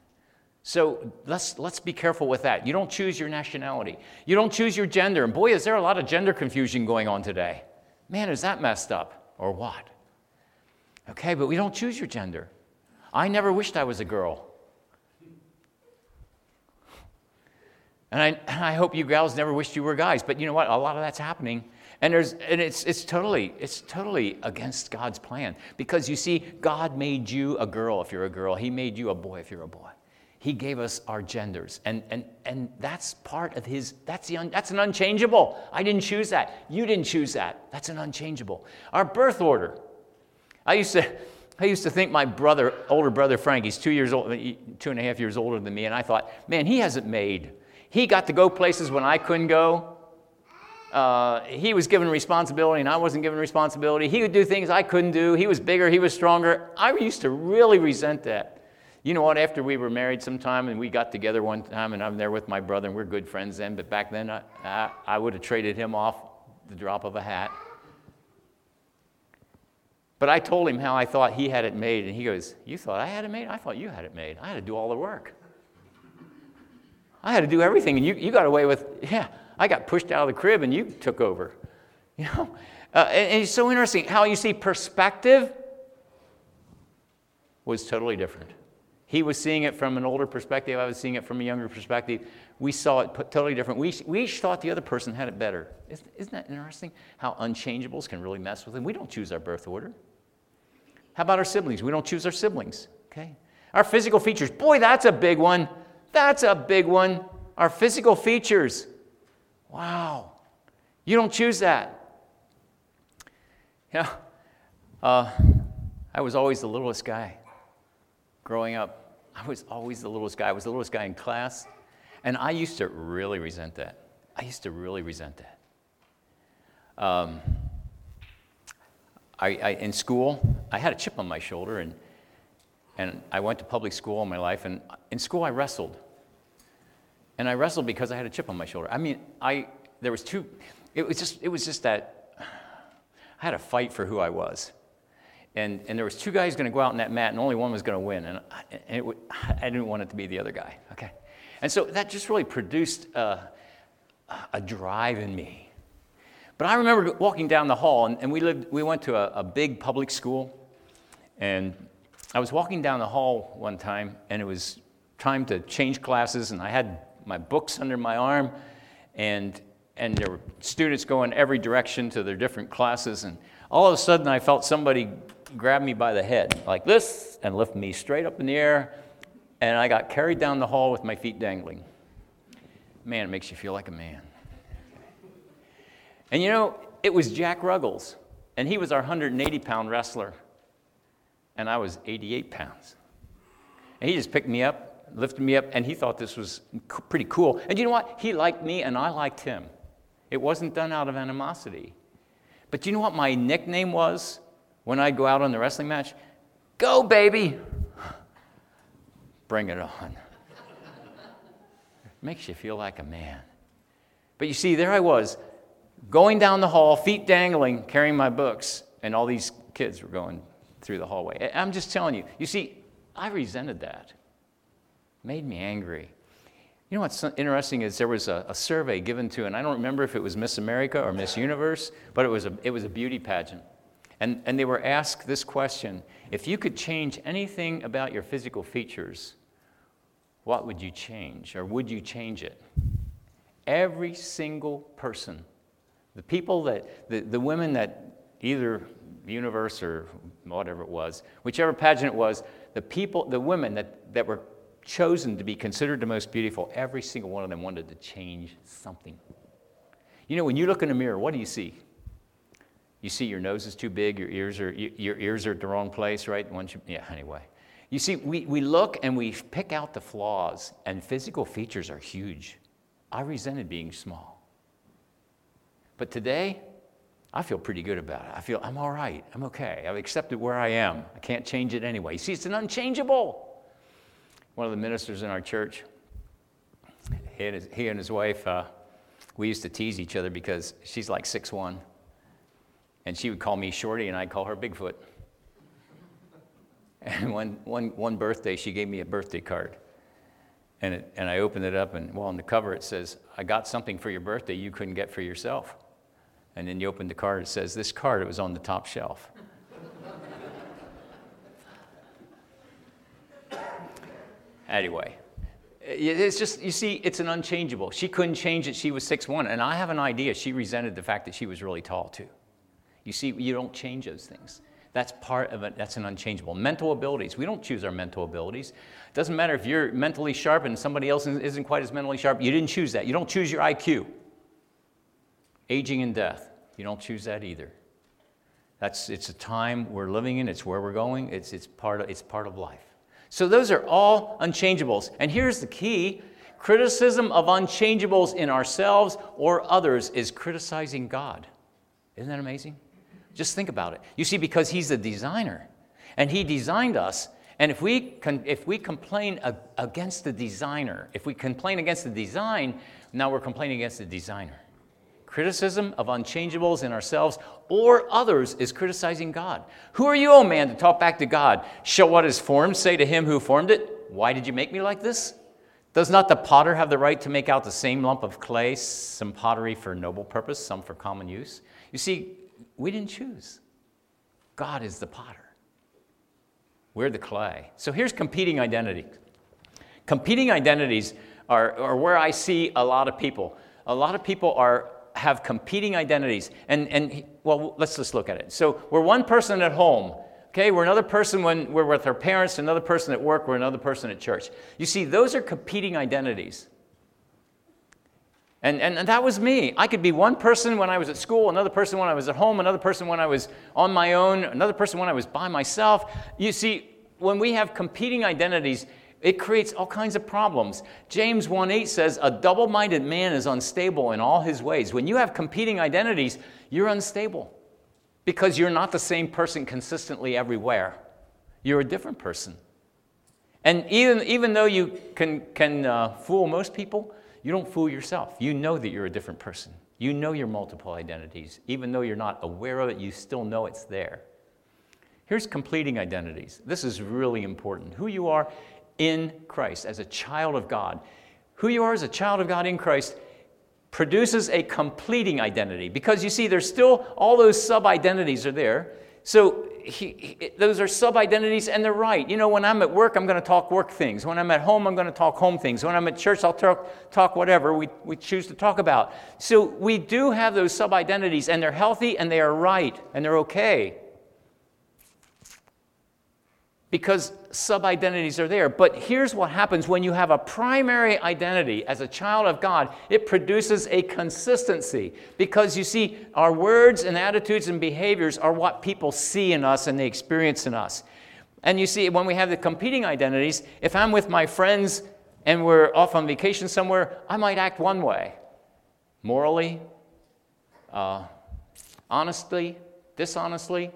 So let's, let's be careful with that. You don't choose your nationality. You don't choose your gender. And boy, is there a lot of gender confusion going on today. Man, is that messed up or what? Okay, but we don't choose your gender. I never wished I was a girl. And I, I hope you gals never wished you were guys, but you know what? A lot of that's happening. And, there's, and it's, it's, totally, it's totally against God's plan. Because you see, God made you a girl if you're a girl, He made you a boy if you're a boy. He gave us our genders. And, and, and that's part of His, that's, the un, that's an unchangeable. I didn't choose that. You didn't choose that. That's an unchangeable. Our birth order. I used to. I used to think my brother, older brother Frank, he's two years old, two and a half years older than me, and I thought, man, he hasn't made. He got to go places when I couldn't go. Uh, he was given responsibility and I wasn't given responsibility. He would do things I couldn't do. He was bigger, he was stronger. I used to really resent that. You know what? After we were married sometime and we got together one time and I'm there with my brother and we're good friends then, but back then I, I, I would have traded him off the drop of a hat. But I told him how I thought he had it made, and he goes, You thought I had it made? I thought you had it made. I had to do all the work. I had to do everything, and you, you got away with, yeah, I got pushed out of the crib and you took over. <laughs> You know? Uh, and, and it's so interesting how you see perspective was totally different. He was seeing it from an older perspective, I was seeing it from a younger perspective. We saw it totally different. We, we each thought the other person had it better. Isn't, isn't that interesting? How unchangeables can really mess with them. We don't choose our birth order. How about our siblings? We don't choose our siblings, okay? Our physical features. Boy, that's a big one. That's a big one. Our physical features. Wow. You don't choose that. Yeah. Uh, I was always the littlest guy growing up. I was always the littlest guy. I was the littlest guy in class. And I used to really resent that. I used to really resent that. Um, I, I, in school, I had a chip on my shoulder, and, and I went to public school all my life. And in school, I wrestled. And I wrestled because I had a chip on my shoulder. I mean, I, there was two, it was just, it was just that <sighs> I had a fight for who I was. And, and there was two guys going to go out in that mat, and only one was going to win. And, I, and it, <sighs> I didn't want it to be the other guy, okay? And so that just really produced a, a drive in me. But I remember walking down the hall, and, and we, lived, we went to a, a big public school. And I was walking down the hall one time, and it was time to change classes, and I had my books under my arm, and, and there were students going every direction to their different classes. And all of a sudden, I felt somebody grab me by the head like this and lift me straight up in the air. And I got carried down the hall with my feet dangling. Man, it makes you feel like a man. And you know, it was Jack Ruggles, and he was our 180 pound wrestler, and I was 88 pounds. And he just picked me up lifted me up, and he thought this was pretty cool. And you know what? He liked me, and I liked him. It wasn't done out of animosity. But you know what my nickname was when I'd go out on the wrestling match? Go, baby! <sighs> Bring it on. <laughs> Makes you feel like a man. But you see, there I was, going down the hall, feet dangling, carrying my books, and all these kids were going through the hallway. I'm just telling you. You see, I resented that made me angry. You know what's interesting is there was a, a, survey given to, and I don't remember if it was Miss America or Miss Universe, but it was a, it was a beauty pageant. And, and they were asked this question If you could change anything about your physical features, what would you change? Or would you change it? Every single person, the people that, the, the women that either Universe or whatever it was, whichever pageant it was, the people, the women that, that were chosen to be considered the most beautiful, every single one of them wanted to change something. You know, when you look in a mirror, what do you see? You see your nose is too big, your ears are, your ears are at the wrong place, right? Once you, yeah, anyway. You see, we, we look and we pick out the flaws, and physical features are huge. I resented being small. But today, I feel pretty good about it. I feel I'm all right. I'm okay. I've accepted where I am. I can't change it anyway. You see, it's an unchangeable one of the ministers in our church, he and his, he and his wife, uh, we used to tease each other because she's like six one, and she would call me Shorty, and I'd call her Bigfoot. <laughs> And one, one, one birthday, she gave me a birthday card. And, it, and I opened it up, and well, on the cover it says, I got something for your birthday you couldn't get for yourself. And then you open the card, it says, This card, it was on the top shelf. Anyway, It's just, you see, it's an unchangeable. She couldn't change it. She was six one, And I have an idea. She resented the fact that she was really tall, too. You see, you don't change those things. That's part of it. That's an unchangeable. Mental abilities. We don't choose our mental abilities. It doesn't matter if you're mentally sharp and somebody else isn't quite as mentally sharp. You didn't choose that. You don't choose your IQ. Aging and death. You don't choose that either. That's, it's a time we're living in. It's where we're going. It's, it's, part of, it's part of life. So those are all unchangeables. And here's the key criticism of unchangeables in ourselves or others is criticizing God. Isn't that amazing? Just think about it. You see, because He's the designer and He designed us. And if we, con- if we complain ag- against the designer, if we complain against the design, now we're complaining against the designer. Criticism of unchangeables in ourselves or others is criticizing God. Who are you, O oh man, to talk back to God? Shall what is formed say to him who formed it, Why did you make me like this? Does not the potter have the right to make out the same lump of clay, some pottery for noble purpose, some for common use? You see, we didn't choose. God is the potter. We're the clay. So here's competing identity. Competing identities are, are where I see a lot of people. A lot of people are have competing identities. And, and well, let's just look at it. So we're one person at home. Okay, we're another person when we're with our parents, another person at work, we're another person at church. You see, those are competing identities. And, and, and, that was me. I could be one person when I was at school, another person when I was at home, another person when I was on my own, another person when I was by myself. You see, when we have competing identities, it creates all kinds of problems. James 1:8 says a double-minded man is unstable in all his ways. When you have competing identities, you're unstable because you're not the same person consistently everywhere. You're a different person. And even, even though you can, can uh, fool most people, you don't fool yourself. You know that you're a different person. You know your multiple identities. Even though you're not aware of it, you still know it's there. Here's completing identities. This is really important. Who you are in Christ, as a child of God. Who you are as a child of God in Christ produces a completing identity because you see, there's still all those sub identities are there. So he, he, those are sub identities, and they're right. You know, when I'm at work, I'm going to talk work things. When I'm at home, I'm going to talk home things. When I'm at church, I'll talk, talk whatever we, we choose to talk about. So we do have those sub identities, and they're healthy, and they are right, and they're okay because sub identities are there. But here's what happens when you have a primary identity as a child of God it produces a consistency. Because you see, our words and attitudes and behaviors are what people see in us and they experience in us. And you see, when we have the competing identities, if I'm with my friends and we're off on vacation somewhere, I might act one way morally, uh, honestly, dishonestly.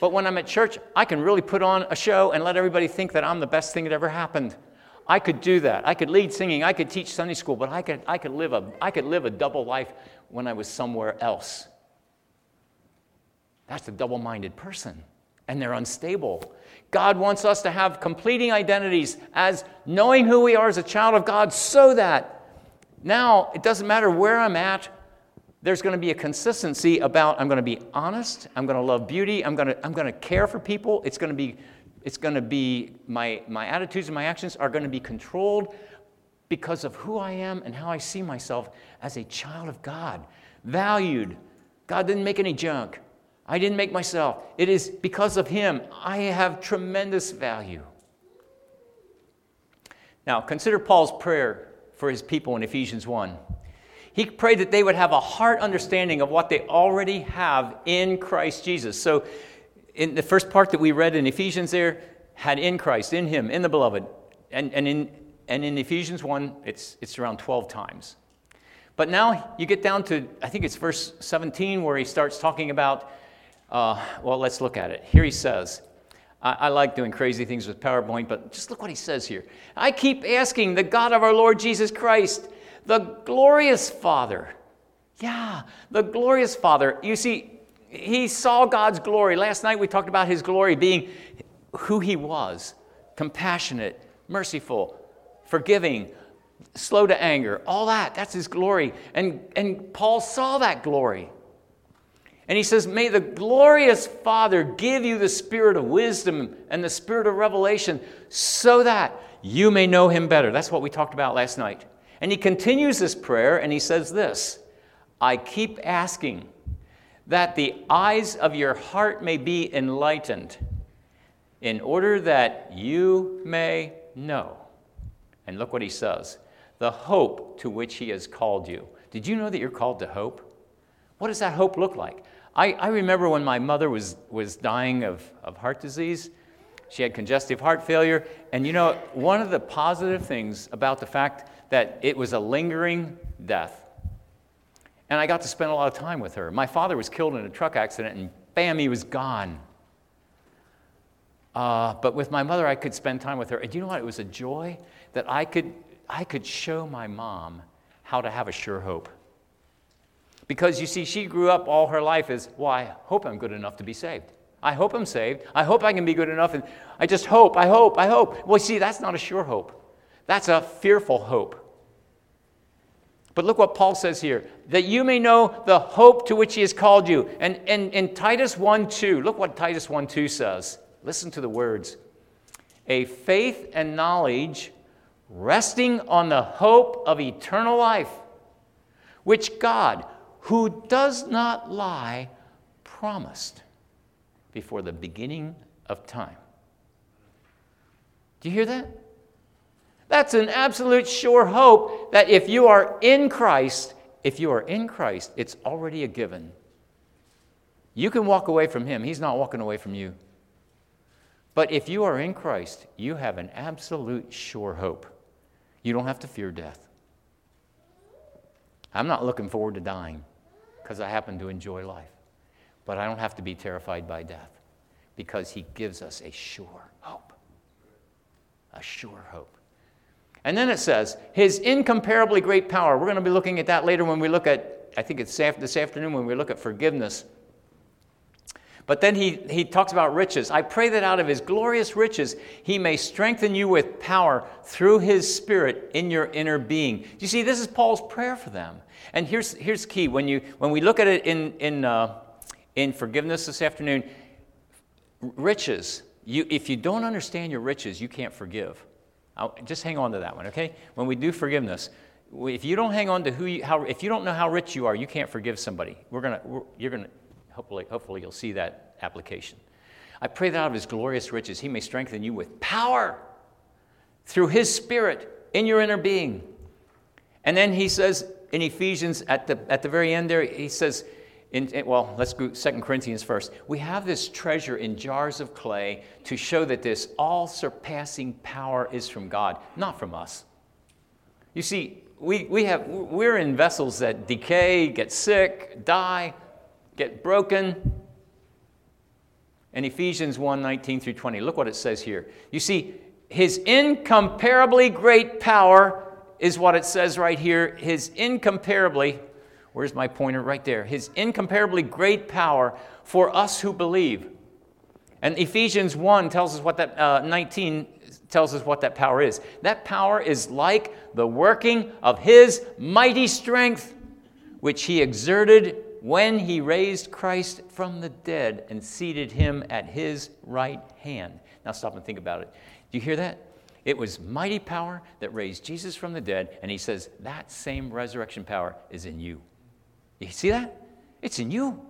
But when I'm at church, I can really put on a show and let everybody think that I'm the best thing that ever happened. I could do that. I could lead singing. I could teach Sunday school, but I could, I could, live, a, I could live a double life when I was somewhere else. That's a double minded person, and they're unstable. God wants us to have completing identities as knowing who we are as a child of God so that now it doesn't matter where I'm at, there's going to be a consistency about I'm going to be honest, I'm going to love beauty, I'm going to, I'm going to care for people. It's going to be, it's going to be my, my attitudes and my actions are going to be controlled because of who I am and how I see myself as a child of God, valued. God didn't make any junk. I didn't make myself. It is because of Him. I have tremendous value. Now, consider Paul's prayer for his people in Ephesians 1. He prayed that they would have a heart understanding of what they already have in Christ Jesus. So, in the first part that we read in Ephesians, there had in Christ, in Him, in the beloved. And, and, in, and in Ephesians 1, it's, it's around 12 times. But now you get down to, I think it's verse 17, where he starts talking about, uh, well, let's look at it. Here he says, I, I like doing crazy things with PowerPoint, but just look what he says here. I keep asking the God of our Lord Jesus Christ the glorious Father. Yeah, the glorious Father. You see, he saw God's glory. Last night we talked about his glory being who he was compassionate, merciful, forgiving, slow to anger, all that. That's his glory. And, and Paul saw that glory. And he says, May the glorious Father give you the spirit of wisdom and the spirit of revelation so that you may know him better. That's what we talked about last night. And he continues this prayer and he says this I keep asking that the eyes of your heart may be enlightened, in order that you may know. And look what he says the hope to which he has called you. Did you know that you're called to hope? What does that hope look like? I, I remember when my mother was, was dying of, of heart disease. She had congestive heart failure. And you know, one of the positive things about the fact that it was a lingering death and I got to spend a lot of time with her. My father was killed in a truck accident, and bam, he was gone. Uh, but with my mother, I could spend time with her. And do you know what? It was a joy that I could, I could show my mom how to have a sure hope. Because you see, she grew up all her life as, well, I hope I'm good enough to be saved. I hope I'm saved. I hope I can be good enough. And I just hope, I hope, I hope. Well, see, that's not a sure hope. That's a fearful hope. But look what Paul says here that you may know the hope to which he has called you. And in Titus 1 2, look what Titus 1 2 says. Listen to the words a faith and knowledge resting on the hope of eternal life, which God, who does not lie, promised before the beginning of time. Do you hear that? That's an absolute sure hope that if you are in Christ, if you are in Christ, it's already a given. You can walk away from Him, He's not walking away from you. But if you are in Christ, you have an absolute sure hope. You don't have to fear death. I'm not looking forward to dying because I happen to enjoy life. But I don't have to be terrified by death because He gives us a sure hope. A sure hope. And then it says, His incomparably great power. We're going to be looking at that later when we look at, I think it's this afternoon when we look at forgiveness. But then he, he talks about riches. I pray that out of his glorious riches, he may strengthen you with power through his spirit in your inner being. You see, this is Paul's prayer for them. And here's, here's key when, you, when we look at it in, in, uh, in forgiveness this afternoon riches, you, if you don't understand your riches, you can't forgive. I'll, just hang on to that one, okay? When we do forgiveness, if you don't hang on to who you, how, if you don't know how rich you are, you can't forgive somebody. We're gonna, we're, you're gonna, hopefully, hopefully you'll see that application. I pray that out of his glorious riches, he may strengthen you with power through his spirit in your inner being. And then he says in Ephesians at the, at the very end there, he says, in, in, well, let's go 2 Corinthians first. We have this treasure in jars of clay to show that this all surpassing power is from God, not from us. You see, we, we have, we're in vessels that decay, get sick, die, get broken. In Ephesians 1 19 through 20, look what it says here. You see, his incomparably great power is what it says right here. His incomparably, Where's my pointer? Right there. His incomparably great power for us who believe. And Ephesians 1 tells us what that, uh, 19 tells us what that power is. That power is like the working of his mighty strength, which he exerted when he raised Christ from the dead and seated him at his right hand. Now stop and think about it. Do you hear that? It was mighty power that raised Jesus from the dead, and he says that same resurrection power is in you. You see that? It's in you.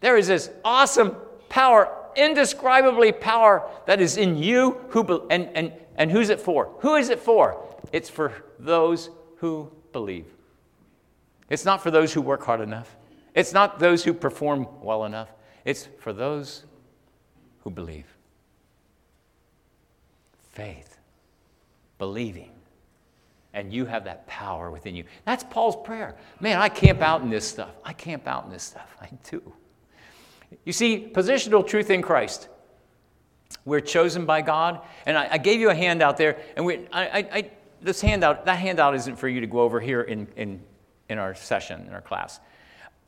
There is this awesome power, indescribably power that is in you. Who and, and, and who's it for? Who is it for? It's for those who believe. It's not for those who work hard enough. It's not those who perform well enough. It's for those who believe. Faith, believing and you have that power within you. That's Paul's prayer. Man, I camp out in this stuff. I camp out in this stuff. I do. You see, positional truth in Christ. We're chosen by God. And I, I gave you a handout there. And we, I, I, this handout, that handout isn't for you to go over here in, in, in our session, in our class.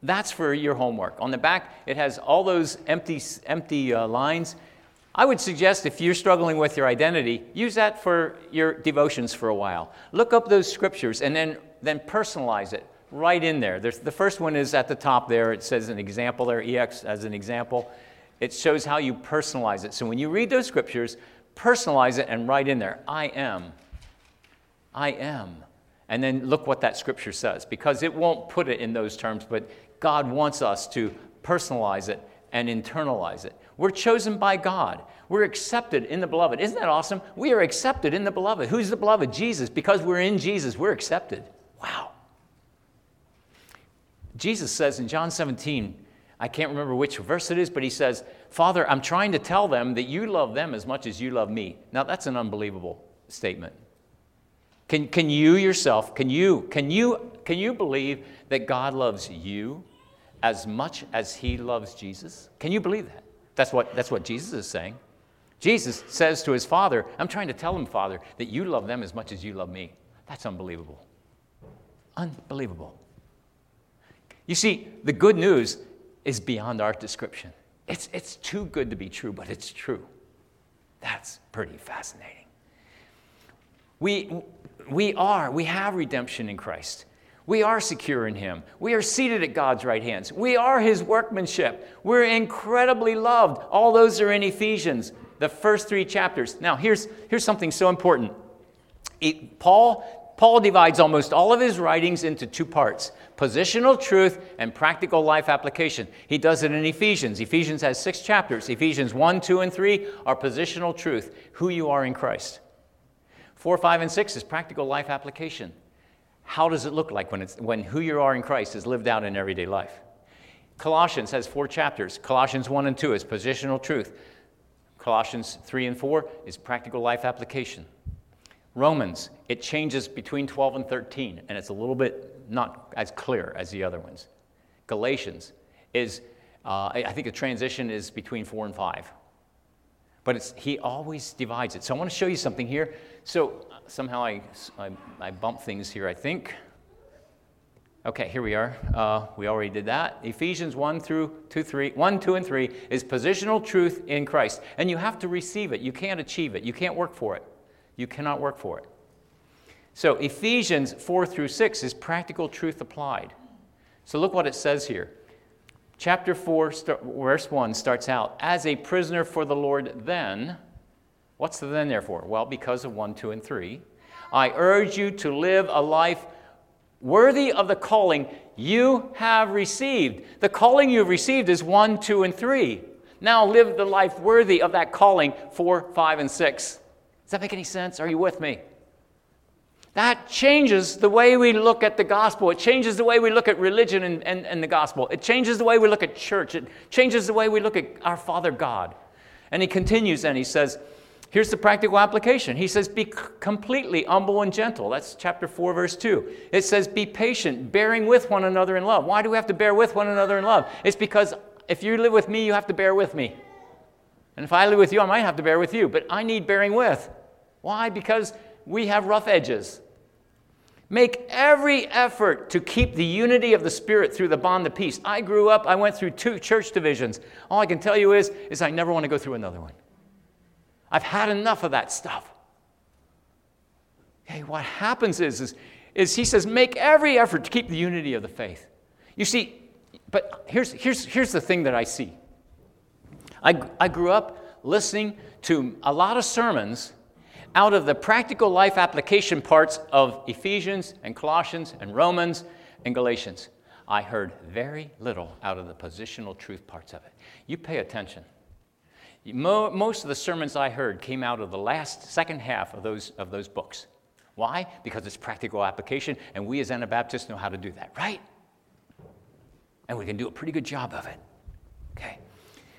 That's for your homework. On the back, it has all those empty, empty uh, lines. I would suggest if you're struggling with your identity, use that for your devotions for a while. Look up those scriptures and then, then personalize it right in there. There's, the first one is at the top there. It says an example there, EX as an example. It shows how you personalize it. So when you read those scriptures, personalize it and write in there, I am. I am. And then look what that scripture says, because it won't put it in those terms, but God wants us to personalize it and internalize it. We're chosen by God. We're accepted in the beloved. Isn't that awesome? We are accepted in the beloved. Who's the beloved? Jesus. Because we're in Jesus, we're accepted. Wow. Jesus says in John 17, I can't remember which verse it is, but he says, Father, I'm trying to tell them that you love them as much as you love me. Now, that's an unbelievable statement. Can, can you yourself, can you, can, you, can you believe that God loves you as much as he loves Jesus? Can you believe that? That's what, that's what Jesus is saying. Jesus says to his Father, I'm trying to tell him, Father, that you love them as much as you love me. That's unbelievable. Unbelievable. You see, the good news is beyond our description. It's, it's too good to be true, but it's true. That's pretty fascinating. We, we are, we have redemption in Christ. We are secure in Him. We are seated at God's right hands. We are His workmanship. We're incredibly loved. All those are in Ephesians, the first three chapters. Now, here's, here's something so important. It, Paul, Paul divides almost all of his writings into two parts positional truth and practical life application. He does it in Ephesians. Ephesians has six chapters. Ephesians 1, 2, and 3 are positional truth, who you are in Christ. 4, 5, and 6 is practical life application. How does it look like when, it's, when who you are in Christ is lived out in everyday life? Colossians has four chapters. Colossians 1 and 2 is positional truth. Colossians 3 and 4 is practical life application. Romans, it changes between 12 and 13, and it's a little bit not as clear as the other ones. Galatians is, uh, I think the transition is between four and five. But it's, he always divides it. So I want to show you something here. So somehow I, I, I bump things here, I think. Okay, here we are. Uh, we already did that. Ephesians 1 through 2, 3, 1, 2, and 3 is positional truth in Christ. And you have to receive it. You can't achieve it. You can't work for it. You cannot work for it. So Ephesians 4 through 6 is practical truth applied. So look what it says here. Chapter 4, verse 1 starts out As a prisoner for the Lord, then, what's the then there for? Well, because of 1, 2, and 3. I urge you to live a life worthy of the calling you have received. The calling you've received is 1, 2, and 3. Now live the life worthy of that calling 4, 5, and 6. Does that make any sense? Are you with me? That changes the way we look at the gospel. It changes the way we look at religion and, and, and, the gospel. It changes the way we look at church. It changes the way we look at our Father God. And he continues and he says, Here's the practical application. He says, Be completely humble and gentle. That's chapter 4, verse 2. It says, Be patient, bearing with one another in love. Why do we have to bear with one another in love? It's because if you live with me, you have to bear with me. And if I live with you, I might have to bear with you. But I need bearing with. Why? Because we have rough edges. Make every effort to keep the unity of the Spirit through the bond of peace. I grew up, I went through two church divisions. All I can tell you is, is I never want to go through another one. I've had enough of that stuff. Hey, what happens is, is, is he says, make every effort to keep the unity of the faith. You see, but here's, here's, here's the thing that I see. I, I grew up listening to a lot of sermons out of the practical life application parts of Ephesians and Colossians and Romans and Galatians. I heard very little out of the positional truth parts of it. You pay attention. Most of the sermons I heard came out of the last second half of those, of those books. Why? Because it's practical application, and we as Anabaptists know how to do that, right? And we can do a pretty good job of it. Okay.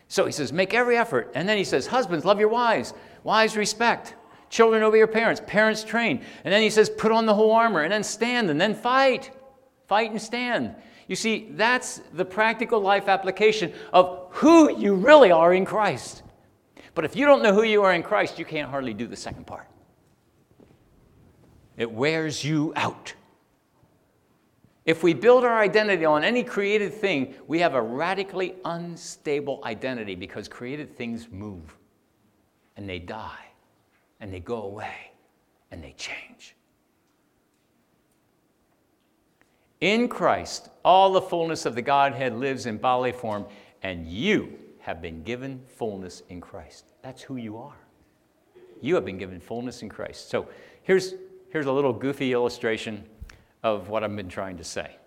So he says, make every effort. And then he says, husbands, love your wives. Wives, respect. Children, obey your parents. Parents, train. And then he says, put on the whole armor, and then stand, and then fight. Fight and stand. You see, that's the practical life application of who you really are in Christ. But if you don't know who you are in Christ, you can't hardly do the second part. It wears you out. If we build our identity on any created thing, we have a radically unstable identity because created things move and they die and they go away and they change. In Christ, all the fullness of the Godhead lives in bodily form, and you have been given fullness in Christ. That's who you are. You have been given fullness in Christ. So here's, here's a little goofy illustration of what I've been trying to say.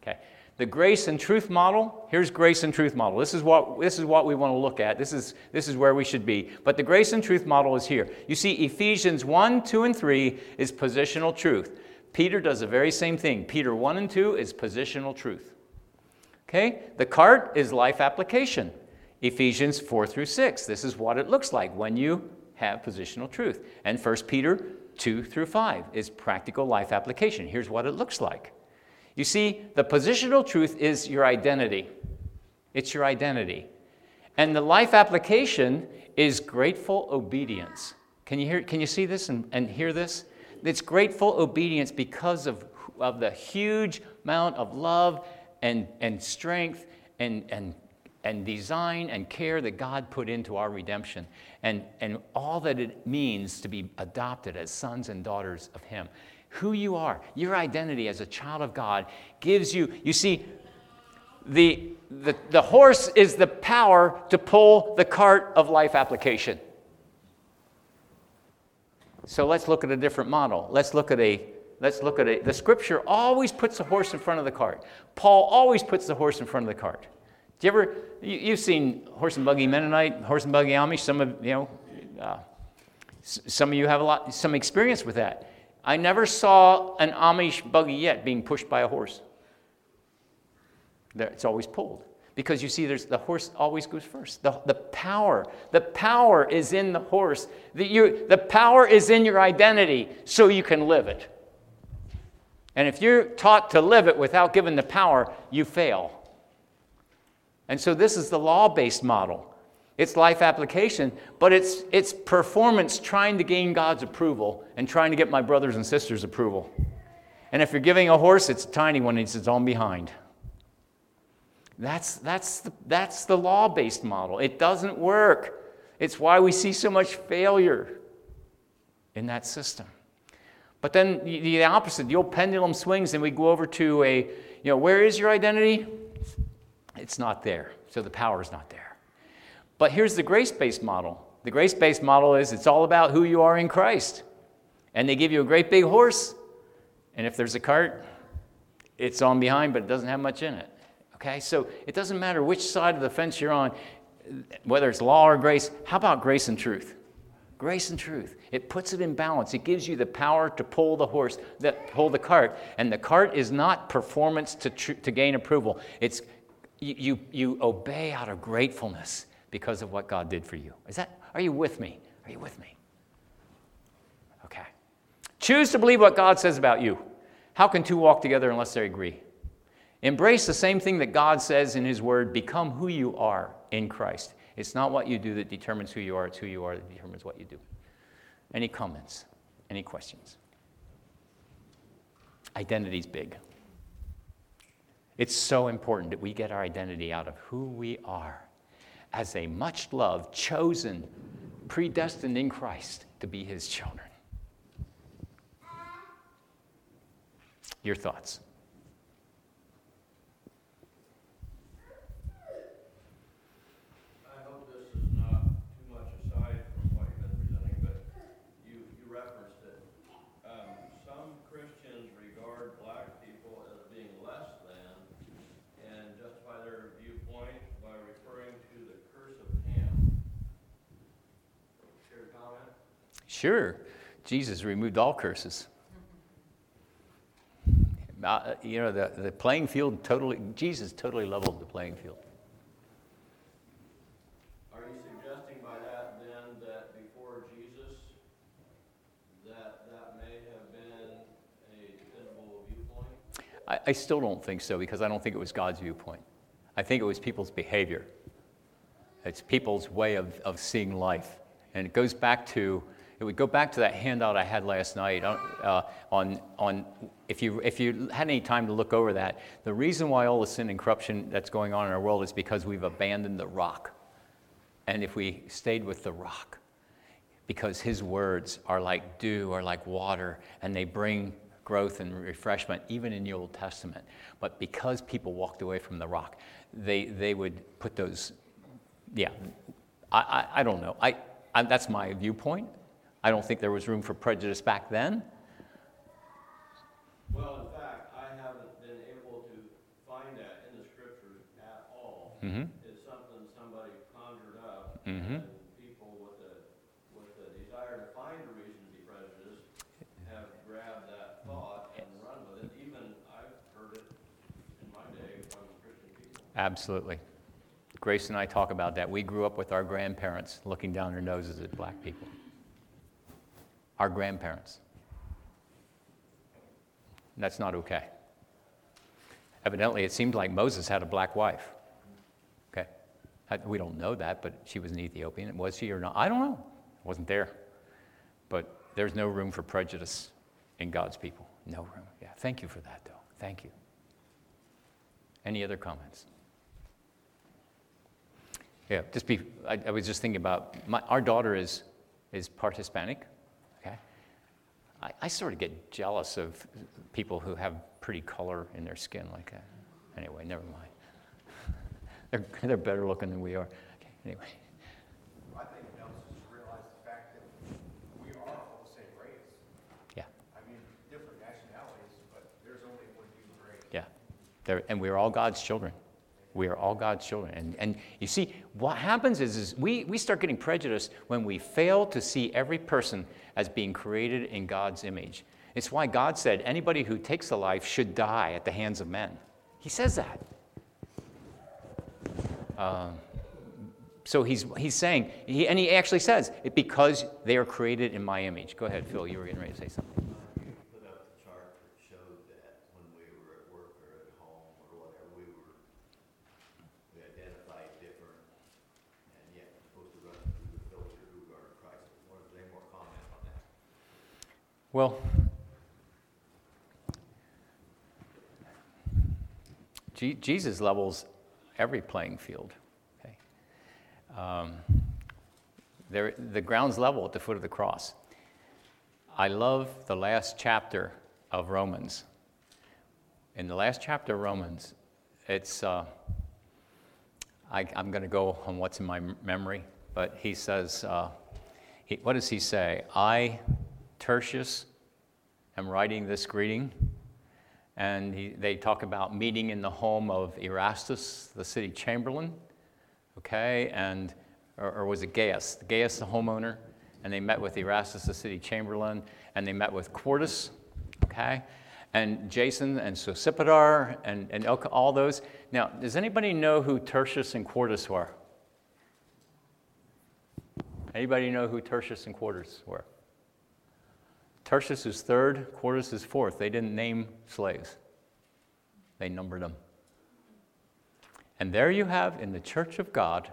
Okay. The grace and truth model, here's grace and truth model. This is what, this is what we want to look at. This is, this is where we should be. But the grace and truth model is here. You see, Ephesians 1, 2, and 3 is positional truth. Peter does the very same thing. Peter 1 and 2 is positional truth. Okay? The cart is life application. Ephesians 4 through 6. This is what it looks like when you have positional truth. And 1 Peter 2 through 5 is practical life application. Here's what it looks like. You see, the positional truth is your identity. It's your identity. And the life application is grateful obedience. Can you, hear, can you see this and, and hear this? It's grateful obedience because of, of the huge amount of love and, and strength and, and and design and care that God put into our redemption and, and all that it means to be adopted as sons and daughters of Him. Who you are, your identity as a child of God gives you, you see, the, the, the horse is the power to pull the cart of life application. So let's look at a different model. Let's look at a let's look at a the scripture always puts the horse in front of the cart. Paul always puts the horse in front of the cart. Do you ever, you, have seen horse and buggy Mennonite, horse and buggy Amish, some of, you know, uh, some of you have a lot, some experience with that. I never saw an Amish buggy yet being pushed by a horse. It's always pulled. Because you see, there's, the horse always goes first. The, the power, the power is in the horse. The, you, the power is in your identity so you can live it. And if you're taught to live it without giving the power, you fail. And so this is the law based model. It's life application, but it's, it's performance trying to gain God's approval and trying to get my brothers and sisters' approval. And if you're giving a horse, it's a tiny one, it's its own behind. That's, that's the, that's the law based model. It doesn't work. It's why we see so much failure in that system. But then the opposite, the old pendulum swings, and we go over to a, you know, where is your identity? It's not there. So the power is not there. But here's the grace based model the grace based model is it's all about who you are in Christ. And they give you a great big horse, and if there's a cart, it's on behind, but it doesn't have much in it. Okay? So it doesn't matter which side of the fence you're on, whether it's law or grace. How about grace and truth? Grace and truth. It puts it in balance. It gives you the power to pull the horse, that pull the cart. And the cart is not performance to, tr- to gain approval. It's you, you, obey out of gratefulness because of what God did for you. Is that, are you with me? Are you with me? Okay. Choose to believe what God says about you. How can two walk together unless they agree? Embrace the same thing that God says in His Word become who you are in Christ. It's not what you do that determines who you are, it's who you are that determines what you do. Any comments? Any questions? Identity's big. It's so important that we get our identity out of who we are as a much loved, chosen, predestined in Christ to be his children. Your thoughts? Sure, Jesus removed all curses. Uh, you know, the, the playing field totally, Jesus totally leveled the playing field. Are you suggesting by that then that before Jesus, that that may have been a defendable viewpoint? I, I still don't think so because I don't think it was God's viewpoint. I think it was people's behavior. It's people's way of, of seeing life. And it goes back to it would go back to that handout I had last night uh, on, on if, you, if you had any time to look over that. The reason why all the sin and corruption that's going on in our world is because we've abandoned the rock. And if we stayed with the rock, because his words are like dew, are like water, and they bring growth and refreshment, even in the Old Testament. But because people walked away from the rock, they, they would put those, yeah, I, I, I don't know. I, I, that's my viewpoint. I don't think there was room for prejudice back then. Well, in fact, I haven't been able to find that in the scriptures at all. Mm-hmm. It's something somebody conjured up. Mhm. And people with a, with a desire to find a reason to be prejudiced have grabbed that thought and run with it. Even I've heard it in my day from Christian people. Absolutely. Grace and I talk about that. We grew up with our grandparents looking down their noses at black people. Our grandparents. That's not okay. Evidently, it seemed like Moses had a black wife. Okay? We don't know that, but she was an Ethiopian. Was she or not? I don't know. I wasn't there. But there's no room for prejudice in God's people. No room. Yeah. Thank you for that, though. Thank you. Any other comments? Yeah, just be, I, I was just thinking about, my, our daughter is, is part Hispanic? I, I sort of get jealous of people who have pretty color in their skin like that. Anyway, never mind. <laughs> they're, they're better looking than we are. Okay, anyway, I think it helps us realize the fact that we are all the same race. yeah, I mean, different nationalities, but there's only one human race. yeah. And we're all God's children. We are all God's children. And, and you see, what happens is, is we, we start getting prejudiced when we fail to see every person as being created in God's image. It's why God said anybody who takes a life should die at the hands of men. He says that. Um, so he's, he's saying, he, and he actually says, it, because they are created in my image. Go ahead, Phil, you were getting ready to say something. You put up the chart that showed that when we were at work or at home or whatever, we were, we identified different, and yet we're supposed to run through the filter who are in Christ. What, is there any more comment on that? Well, Je- Jesus levels every playing field. Okay? Um, there, the ground's level at the foot of the cross. I love the last chapter of Romans. In the last chapter of Romans, it's, uh, I, I'm going to go on what's in my memory, but he says, uh, he, what does he say? I, Tertius, am writing this greeting. And he, they talk about meeting in the home of Erastus, the city chamberlain, okay, and or, or was it Gaius? Gaius, the homeowner, and they met with Erastus, the city chamberlain, and they met with Quartus, okay, and Jason and Sosipater and, and all those. Now, does anybody know who Tertius and Quartus were? Anybody know who Tertius and Quartus were? Tertius is third, Quartus is fourth. They didn't name slaves, they numbered them. And there you have in the church of God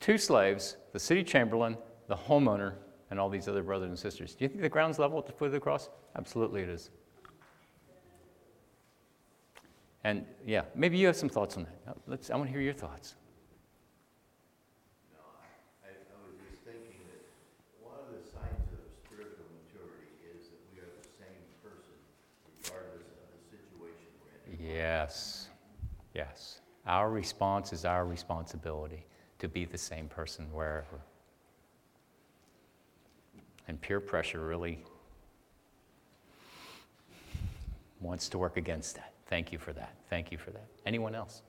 two slaves, the city chamberlain, the homeowner, and all these other brothers and sisters. Do you think the ground's level at the foot of the cross? Absolutely it is. And yeah, maybe you have some thoughts on that. Let's, I want to hear your thoughts. No, I, I I was just thinking that one of the signs of spiritual maturity is that we are the same person regardless of the situation we're in. Yes, yes. Our response is our responsibility to be the same person wherever. And peer pressure really wants to work against that. Thank you for that. Thank you for that. Anyone else?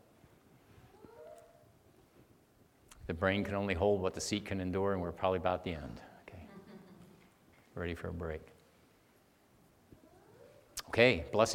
The brain can only hold what the seat can endure, and we're probably about the end. Okay. <laughs> Ready for a break. Okay, blessings.